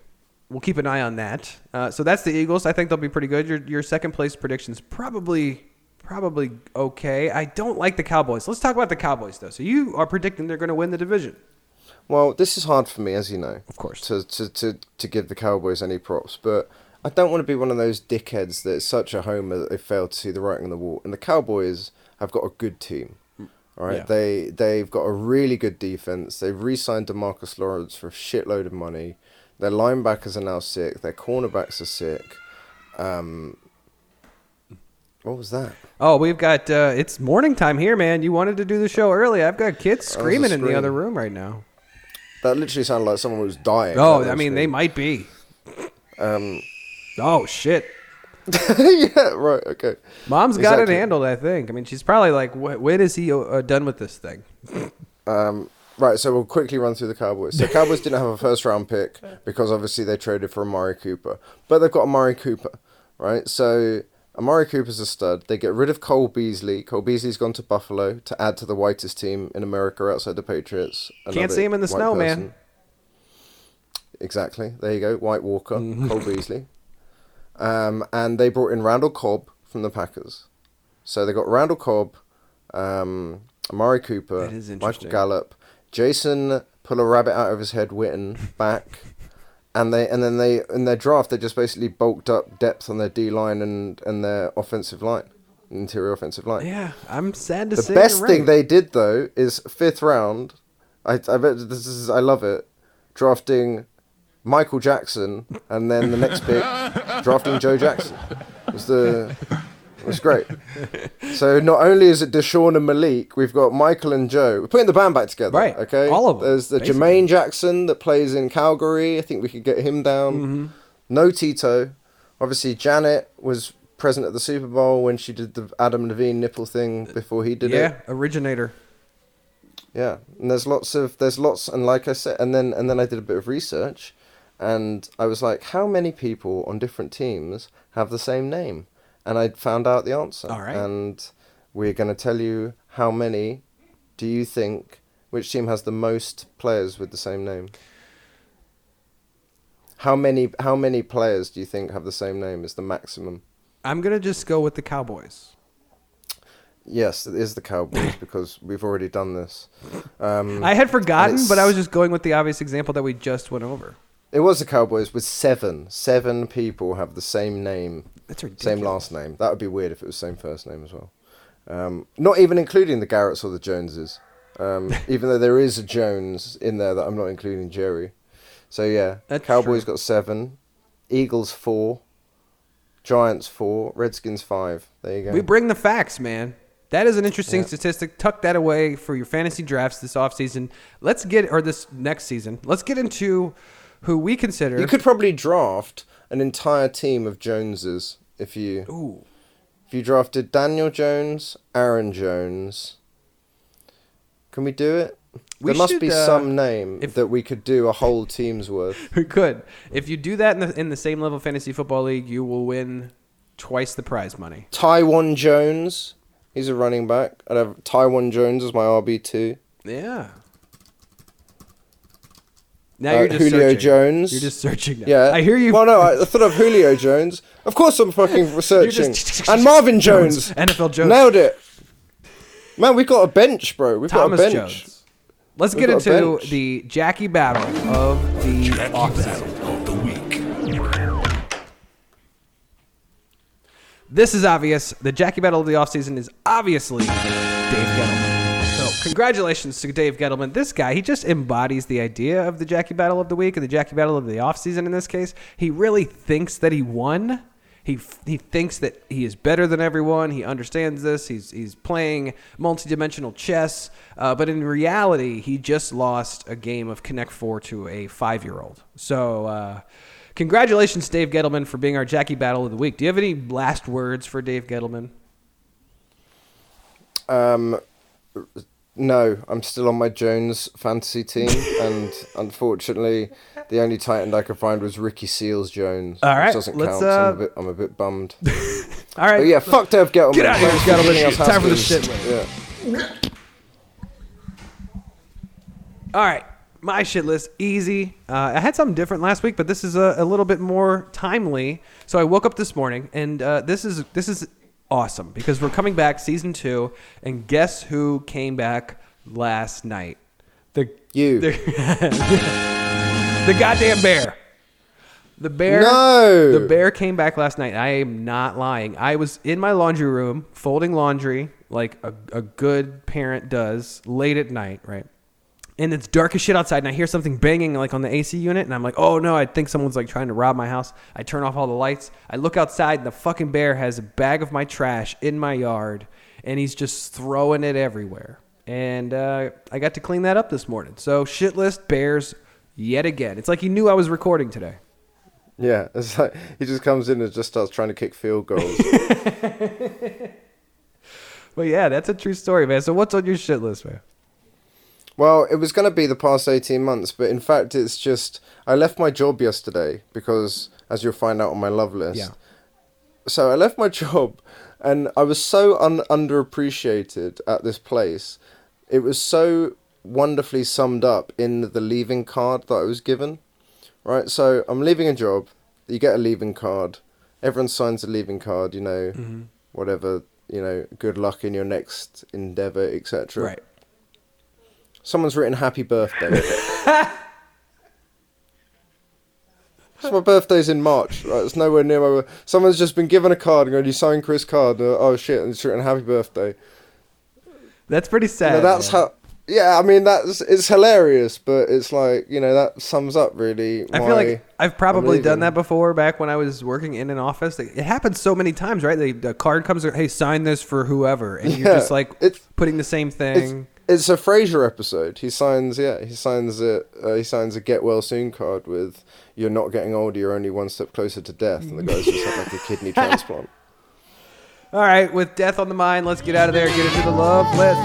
Speaker 1: We'll keep an eye on that. Uh, so that's the Eagles. I think they'll be pretty good. Your your second place predictions probably probably okay. I don't like the Cowboys. Let's talk about the Cowboys though. So you are predicting they're going to win the division.
Speaker 2: Well, this is hard for me, as you know.
Speaker 1: Of course.
Speaker 2: To, to, to, to give the Cowboys any props, but I don't want to be one of those dickheads that's such a homer that they fail to see the writing on the wall. And the Cowboys have got a good team. All right,
Speaker 1: Yeah.
Speaker 2: they they've got a really good defense. They've re-signed Demarcus Lawrence for a shitload of money. Their linebackers are now sick. Their cornerbacks are sick. Um, what was that?
Speaker 1: Oh, we've got uh, it's morning time here, man. You wanted to do the show early. I've got kids screaming in the other room right now.
Speaker 2: That literally sounded like someone was dying.
Speaker 1: Oh, I mean,
Speaker 2: me.
Speaker 1: they might be.
Speaker 2: Um,
Speaker 1: Oh shit.
Speaker 2: yeah, right. Okay.
Speaker 1: Mom's got
Speaker 2: Exactly.
Speaker 1: it handled, I think. I mean, she's probably like, "Wh- "When is he uh, done with this thing?"
Speaker 2: Um, right, so we'll quickly run through the Cowboys. So Cowboys didn't have a first round pick because obviously they traded for Amari Cooper, but they've got Amari Cooper, right? So Amari Cooper's a stud. They get rid of Cole Beasley. Cole Beasley's gone to Buffalo to add to the whitest team in America outside the Patriots.
Speaker 1: Can't see him in the snow, man.
Speaker 2: Exactly. There you go. White Walker,
Speaker 1: Mm-hmm.
Speaker 2: Cole Beasley. Um, and they brought in Randall Cobb from the Packers. So they got Randall Cobb, um, Amari Cooper, Michael. Gallup, Jason pull a rabbit out of his head Witten back. And they and then they in their draft they just basically bulked up depth on their D line and, and their offensive line, interior offensive line.
Speaker 1: Yeah, I'm sad to
Speaker 2: The
Speaker 1: say.
Speaker 2: best
Speaker 1: you're
Speaker 2: thing
Speaker 1: right.
Speaker 2: they did though is fifth round. I I bet this is I love it. Drafting Michael Jackson and then the next pick drafting Joe Jackson. It was the it was great. So not only is it DeSean and Malik, we've got Michael and Joe. We're putting the band back together.
Speaker 1: Right,
Speaker 2: Okay.
Speaker 1: all of them,
Speaker 2: There's the
Speaker 1: basically.
Speaker 2: Jermaine Jackson that plays in Calgary. I think we could get him down.
Speaker 1: Mm-hmm.
Speaker 2: No Tito. Obviously Janet was present at the Super Bowl when she did the Adam Levine nipple thing before he did it.
Speaker 1: yeah, originator.
Speaker 2: Yeah, and there's lots of there's lots, and like I said, and then and then I did a bit of research, and I was like, how many people on different teams have the same name? And I found out the answer.
Speaker 1: All right.
Speaker 2: And we're going to tell you how many. Do you think which team has the most players with the same name? How many how many players do you think have the same name as the maximum?
Speaker 1: I'm gonna just go with the Cowboys.
Speaker 2: Yes, it is the Cowboys because we've already done this. Um,
Speaker 1: I had forgotten, but I was just going with the obvious example that we just went over.
Speaker 2: It was the Cowboys with seven. Seven people have the same name.
Speaker 1: That's
Speaker 2: Same last name. That would be weird if it was same first name as well. Um, not even including the Garretts or the Joneses. Um, even though there is a Jones in there that I'm not including Jerry. So yeah,
Speaker 1: That's
Speaker 2: Cowboys
Speaker 1: true.
Speaker 2: got seven, Eagles four, Giants four, Redskins five. There you go.
Speaker 1: We bring the facts, man. That is an interesting
Speaker 2: Yeah.
Speaker 1: statistic. Tuck that away for your fantasy drafts this offseason. Let's get, or this next season, let's get into who we consider.
Speaker 2: You could probably draft an entire team of Joneses if you
Speaker 1: Ooh.
Speaker 2: if you drafted Daniel Jones, Aaron Jones. Can we do it?
Speaker 1: We
Speaker 2: there must
Speaker 1: should,
Speaker 2: be
Speaker 1: uh,
Speaker 2: some name
Speaker 1: if-
Speaker 2: that we could do a whole team's worth.
Speaker 1: We could. If you do that in the, in the same level fantasy football league, you will win twice the prize money.
Speaker 2: Taiwan Jones, he's a running back. I'd have Taiwan Jones as my RB two.
Speaker 1: Yeah. Now
Speaker 2: Uh,
Speaker 1: you're just
Speaker 2: Julio
Speaker 1: searching.
Speaker 2: Jones.
Speaker 1: You're just searching. Now.
Speaker 2: Yeah,
Speaker 1: I hear you.
Speaker 2: Well, no, I, I thought of Julio Jones. Of course, I'm fucking researching.
Speaker 1: just-
Speaker 2: and Marvin Jones.
Speaker 1: NFL Jones.
Speaker 2: Nailed it. Man, we've got a bench, bro. We've
Speaker 1: Thomas
Speaker 2: got a bench.
Speaker 1: Jones. Let's
Speaker 2: We've
Speaker 1: get into the Jackie battle of the offseason.
Speaker 12: of the week.
Speaker 1: This is obvious. The Jackie battle of the offseason is obviously Dave Gettleman. Congratulations to Dave Gettleman. This guy, he just embodies the idea of the Jackie battle of the week and the Jackie battle of the offseason in this case. He really thinks that he won. He, he thinks that he is better than everyone. He understands this. He's, he's playing multidimensional chess. Uh, but in reality, he just lost a game of Connect Four to a five year old. So, uh, congratulations, Dave Gettleman, for being our Jackie Battle of the Week. Do you have any last words for Dave Gettleman?
Speaker 2: Um, no, I'm still on my Jones fantasy team, and unfortunately, the only tight end I could find was Ricky Seals Jones.
Speaker 1: All right,
Speaker 2: which doesn't
Speaker 1: let's,
Speaker 2: count. so I'm
Speaker 1: uh,
Speaker 2: a bit, I'm a bit bummed.
Speaker 1: All right.
Speaker 2: But yeah, fuck Dave Gettleman.
Speaker 1: Get out of here, Gettleman. Time for the shit list.
Speaker 2: Yeah.
Speaker 1: All right. My shit list, easy. Uh, I had something different last week, but this is a, a little bit more timely. So I woke up this morning, and uh, this is this is awesome because we're coming back season two, and guess who came back last night? The
Speaker 2: You.
Speaker 1: the, the goddamn bear. The bear.
Speaker 2: No.
Speaker 1: The bear came back last night. I am not lying. I was in my laundry room folding laundry like a, a good parent does late at night, right? And it's dark as shit outside, and I hear something banging like on the AC unit, and I'm like, oh no, I think someone's like trying to rob my house. I turn off all the lights. I look outside, and the fucking bear has a bag of my trash in my yard, and he's just throwing it everywhere. And uh, I got to clean that up this morning. So shit list bears yet again. It's like he knew I was recording today.
Speaker 2: Yeah, it's like he just comes in and just starts trying to kick field goals.
Speaker 1: But yeah, that's a true story, man. So what's on your shit list, man?
Speaker 2: Well, it was going to be the past 18 months, but in fact, it's just. I left my job yesterday because, as you'll find out on my love list.
Speaker 1: Yeah.
Speaker 2: So I left my job and I was so un- underappreciated at this place. It was so wonderfully summed up in the leaving card that I was given. Right? So I'm leaving a job, you get a leaving card, everyone signs a leaving card, you know,
Speaker 1: Mm-hmm.
Speaker 2: whatever, you know, good luck in your next endeavor, etc.
Speaker 1: Right.
Speaker 2: Someone's written happy birthday. so my birthday's in March, right? It's nowhere near my. Someone's just been given a card and going, "You sign Chris' card." Oh shit! And it's written happy birthday.
Speaker 1: That's pretty
Speaker 2: You
Speaker 1: sad.
Speaker 2: know, that's
Speaker 1: man.
Speaker 2: how. Yeah, I mean that's it's hilarious, but it's like you know that sums up really.
Speaker 1: I feel like I've probably done that before back when I was working in an office. It happens so many times, right? They, the card comes, hey, sign this for whoever, and you're just like putting the same thing.
Speaker 2: It's a Frasier episode. He signs, yeah, he signs it. Uh, he signs a get well soon card with "You're not getting older. You're only one step closer to death." And the guy's just had like a kidney transplant.
Speaker 1: All right, with death on the mind, let's get out of there. Get into the love list.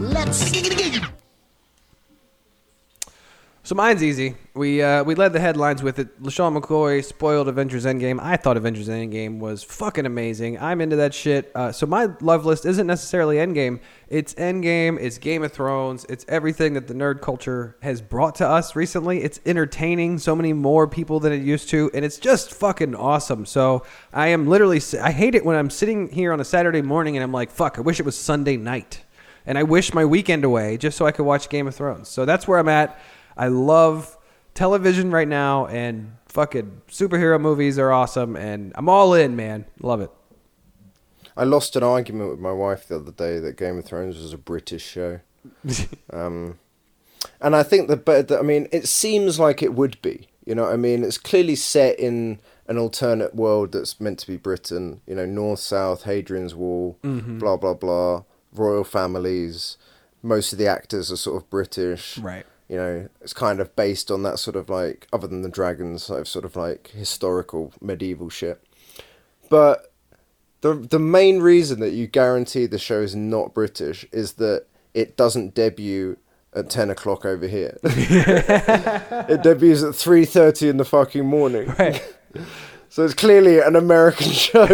Speaker 12: Love list.
Speaker 1: So mine's easy. We uh, we led the headlines with it. LeSean McCoy spoiled Avengers Endgame. I thought Avengers Endgame was fucking amazing. I'm into that shit. Uh, so my love list isn't necessarily Endgame. It's Endgame. It's Game of Thrones. It's everything that the nerd culture has brought to us recently. It's entertaining so many more people than it used to, and it's just fucking awesome. So I am literally. I hate it when I'm sitting here on a Saturday morning and I'm like, fuck. I wish it was Sunday night and I wish my weekend away just so I could watch Game of Thrones. So that's where I'm at. I love television right now, and fucking superhero movies are awesome, and I'm all in, man. Love it.
Speaker 2: I lost an argument with my wife the other day that Game of Thrones was a British show. um, and I think that, but I mean, it seems like it would be. You know, what I mean, it's clearly set in an alternate world that's meant to be Britain. You know, North, South, Hadrian's Wall,
Speaker 1: Mhm.
Speaker 2: blah blah blah, royal families. Most of the actors are sort of British.
Speaker 1: Right.
Speaker 2: You know, it's kind of based on that sort of like, other than the dragons, sort of sort of like historical medieval shit. But the the main reason that you guarantee the show is not British is that it doesn't debut at ten o'clock over here. it debuts at three thirty in the fucking morning.
Speaker 1: Right.
Speaker 2: So it's clearly an American show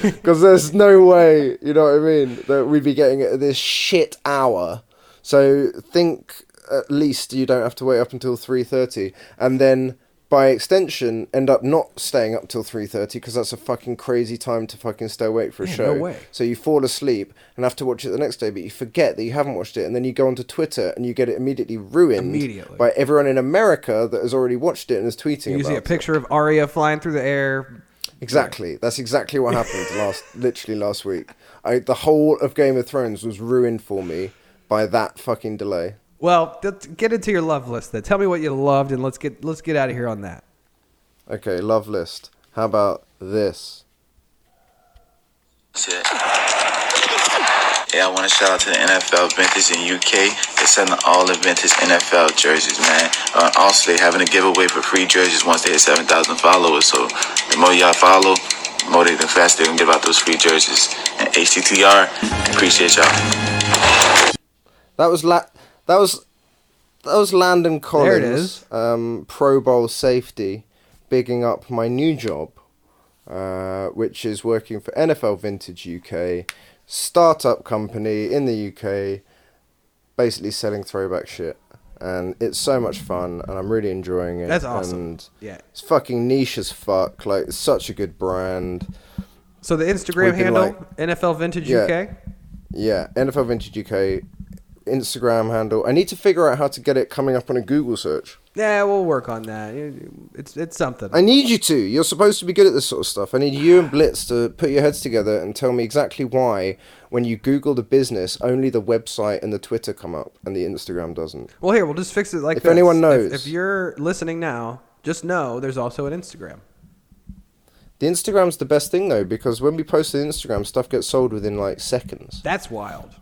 Speaker 2: because there's no way, you know what I mean, that we'd be getting it at this shit hour. So think at least you don't have to wait up until 3:30 and then by extension end up not staying up till 3:30 because that's a fucking crazy time to fucking stay awake for a
Speaker 1: Yeah,
Speaker 2: show.
Speaker 1: no way.
Speaker 2: So you fall asleep and have to watch it the next day but you forget that you haven't watched it and then you go onto Twitter and you get it immediately ruined
Speaker 1: Immediately.
Speaker 2: by everyone in America that has already watched it and is tweeting
Speaker 1: You see a
Speaker 2: it.
Speaker 1: picture of Arya flying through the air.
Speaker 2: Exactly. That's exactly what happened last, literally last week. I the whole of Game of Thrones was ruined for me by that fucking delay.
Speaker 1: Well, let's get into your love list. Then tell me what you loved, and let's get let's get out of here on that.
Speaker 2: Okay, love list. How about this?
Speaker 13: Shit. Yeah, I want to shout out to the NFL Vintage in UK. They're selling all the vintage NFL jerseys, man. Uh, also, they having a giveaway for free jerseys once they hit 7,000 followers. So the more y'all follow, the more they, the faster they can give out those free jerseys. And HTTR, appreciate y'all.
Speaker 2: That was la- that was that was Landon Collins.
Speaker 1: There it is.
Speaker 2: Um, Pro Bowl safety, bigging up my new job, uh, which is working for NFL Vintage UK, startup company in the UK, basically selling throwback shit. And it's so much fun, and I'm really enjoying it.
Speaker 1: That's awesome.
Speaker 2: And
Speaker 1: Yeah.
Speaker 2: it's fucking niche as fuck. Like, it's such a good brand.
Speaker 1: So the Instagram handle
Speaker 2: like-
Speaker 1: NFL Vintage
Speaker 2: Yeah.
Speaker 1: UK.
Speaker 2: Yeah, NFL Vintage UK Instagram handle. I need to figure out how to get it coming up on a Google search.
Speaker 1: Yeah, we'll work on that. It's it's something.
Speaker 2: I need you to. You're supposed to be good at this sort of stuff. I need you and Blitz to put your heads together and tell me exactly why, when you Google the business, only the website and the Twitter come up and the Instagram doesn't.
Speaker 1: Well, here we'll just fix it like
Speaker 2: If
Speaker 1: this.
Speaker 2: anyone knows.
Speaker 1: if, you're listening now, just know there's also an Instagram.
Speaker 2: The Instagram's the best thing though because when we post to Instagram, stuff gets sold within like seconds.
Speaker 1: That's wild.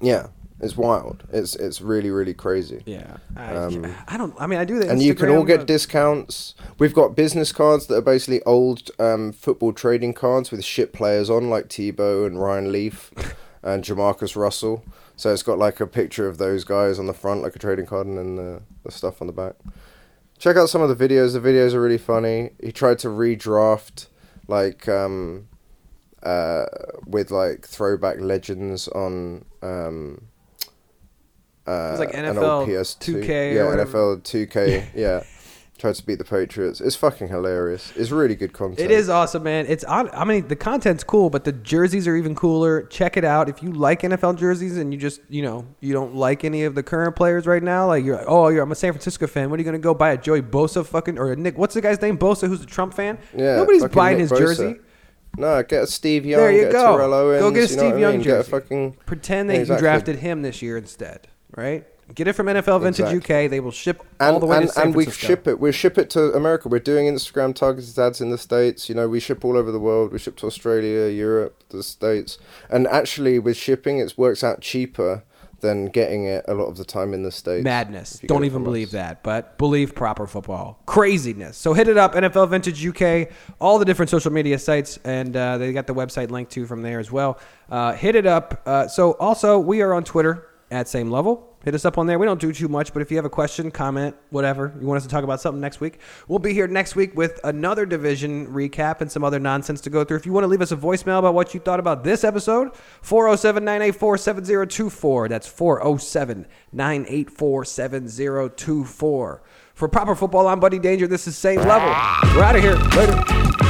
Speaker 2: Yeah, it's wild. It's it's really really crazy.
Speaker 1: Yeah. I,
Speaker 2: Um,
Speaker 1: I don't. I mean, I do the
Speaker 2: and you can all get
Speaker 1: but-
Speaker 2: discounts. We've got business cards that are basically old um, football trading cards with shit players on, like Tebow and Ryan Leaf and Jamarcus Russell. So it's got like a picture of those guys on the front, like a trading card, and then the, the stuff on the back. Check out some of the videos. The videos are really funny. He tried to redraft like um, uh, with like throwback legends on um, uh,
Speaker 1: was like NFL
Speaker 2: PS2.
Speaker 1: 2K
Speaker 2: yeah. NFL 2K. yeah, tried to beat the Patriots. It's fucking hilarious. It's really good content.
Speaker 1: It is awesome, man. It's on. I mean, the content's cool, but the jerseys are even cooler. Check it out if you like NFL jerseys and you just, you know, you don't like any of the current players right now. Like you're, like, oh, you're, I'm a San Francisco fan. What are you gonna go buy a Joey Bosa fucking or a Nick? What's the guy's name? Bosa, who's a Trump fan.
Speaker 2: Yeah,
Speaker 1: nobody's buying
Speaker 2: Nick
Speaker 1: his
Speaker 2: Bosa.
Speaker 1: jersey.
Speaker 2: No, get a Steve Young.
Speaker 1: There you
Speaker 2: get
Speaker 1: go.
Speaker 2: Terrell Owens,
Speaker 1: go get a
Speaker 2: you know
Speaker 1: Steve
Speaker 2: I
Speaker 1: Young
Speaker 2: mean?
Speaker 1: jersey.
Speaker 2: Get a fucking
Speaker 1: Pretend that
Speaker 2: Yeah,
Speaker 1: you
Speaker 2: exactly.
Speaker 1: drafted him this year instead, right? Get it from NFL Vintage
Speaker 2: Exactly.
Speaker 1: UK. They will ship
Speaker 2: and,
Speaker 1: all the way
Speaker 2: and,
Speaker 1: to San
Speaker 2: and we ship it. We ship it to America. We're doing Instagram targeted ads in the states. You know, we ship all over the world. We ship to Australia, Europe, the states, and actually with shipping, it works out cheaper than getting it a lot of the time in the states.
Speaker 1: Madness. Don't even believe that, but believe proper football. Craziness. So hit it up, NFL Vintage UK, all the different social media sites, and uh, they got the website linked to from there as well. Uh, hit it up. Uh, so also, we are on Twitter at same level. Hit us up on there. We don't do too much, but if you have a question, comment, whatever, you want us to talk about something next week, we'll be here next week with another division recap and some other nonsense to go through. If you want to leave us a voicemail about what you thought about this episode, 407 984 7024. That's 407 984 7024. For proper football, I'm Buddy Danger. This is Same Level. We're out of here. Later.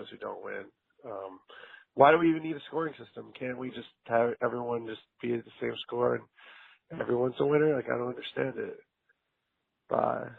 Speaker 14: Those who don't win. Um, why do we even need a scoring system? Can't we just have everyone just be at the same score and everyone's a winner? Like I don't understand it. Bye.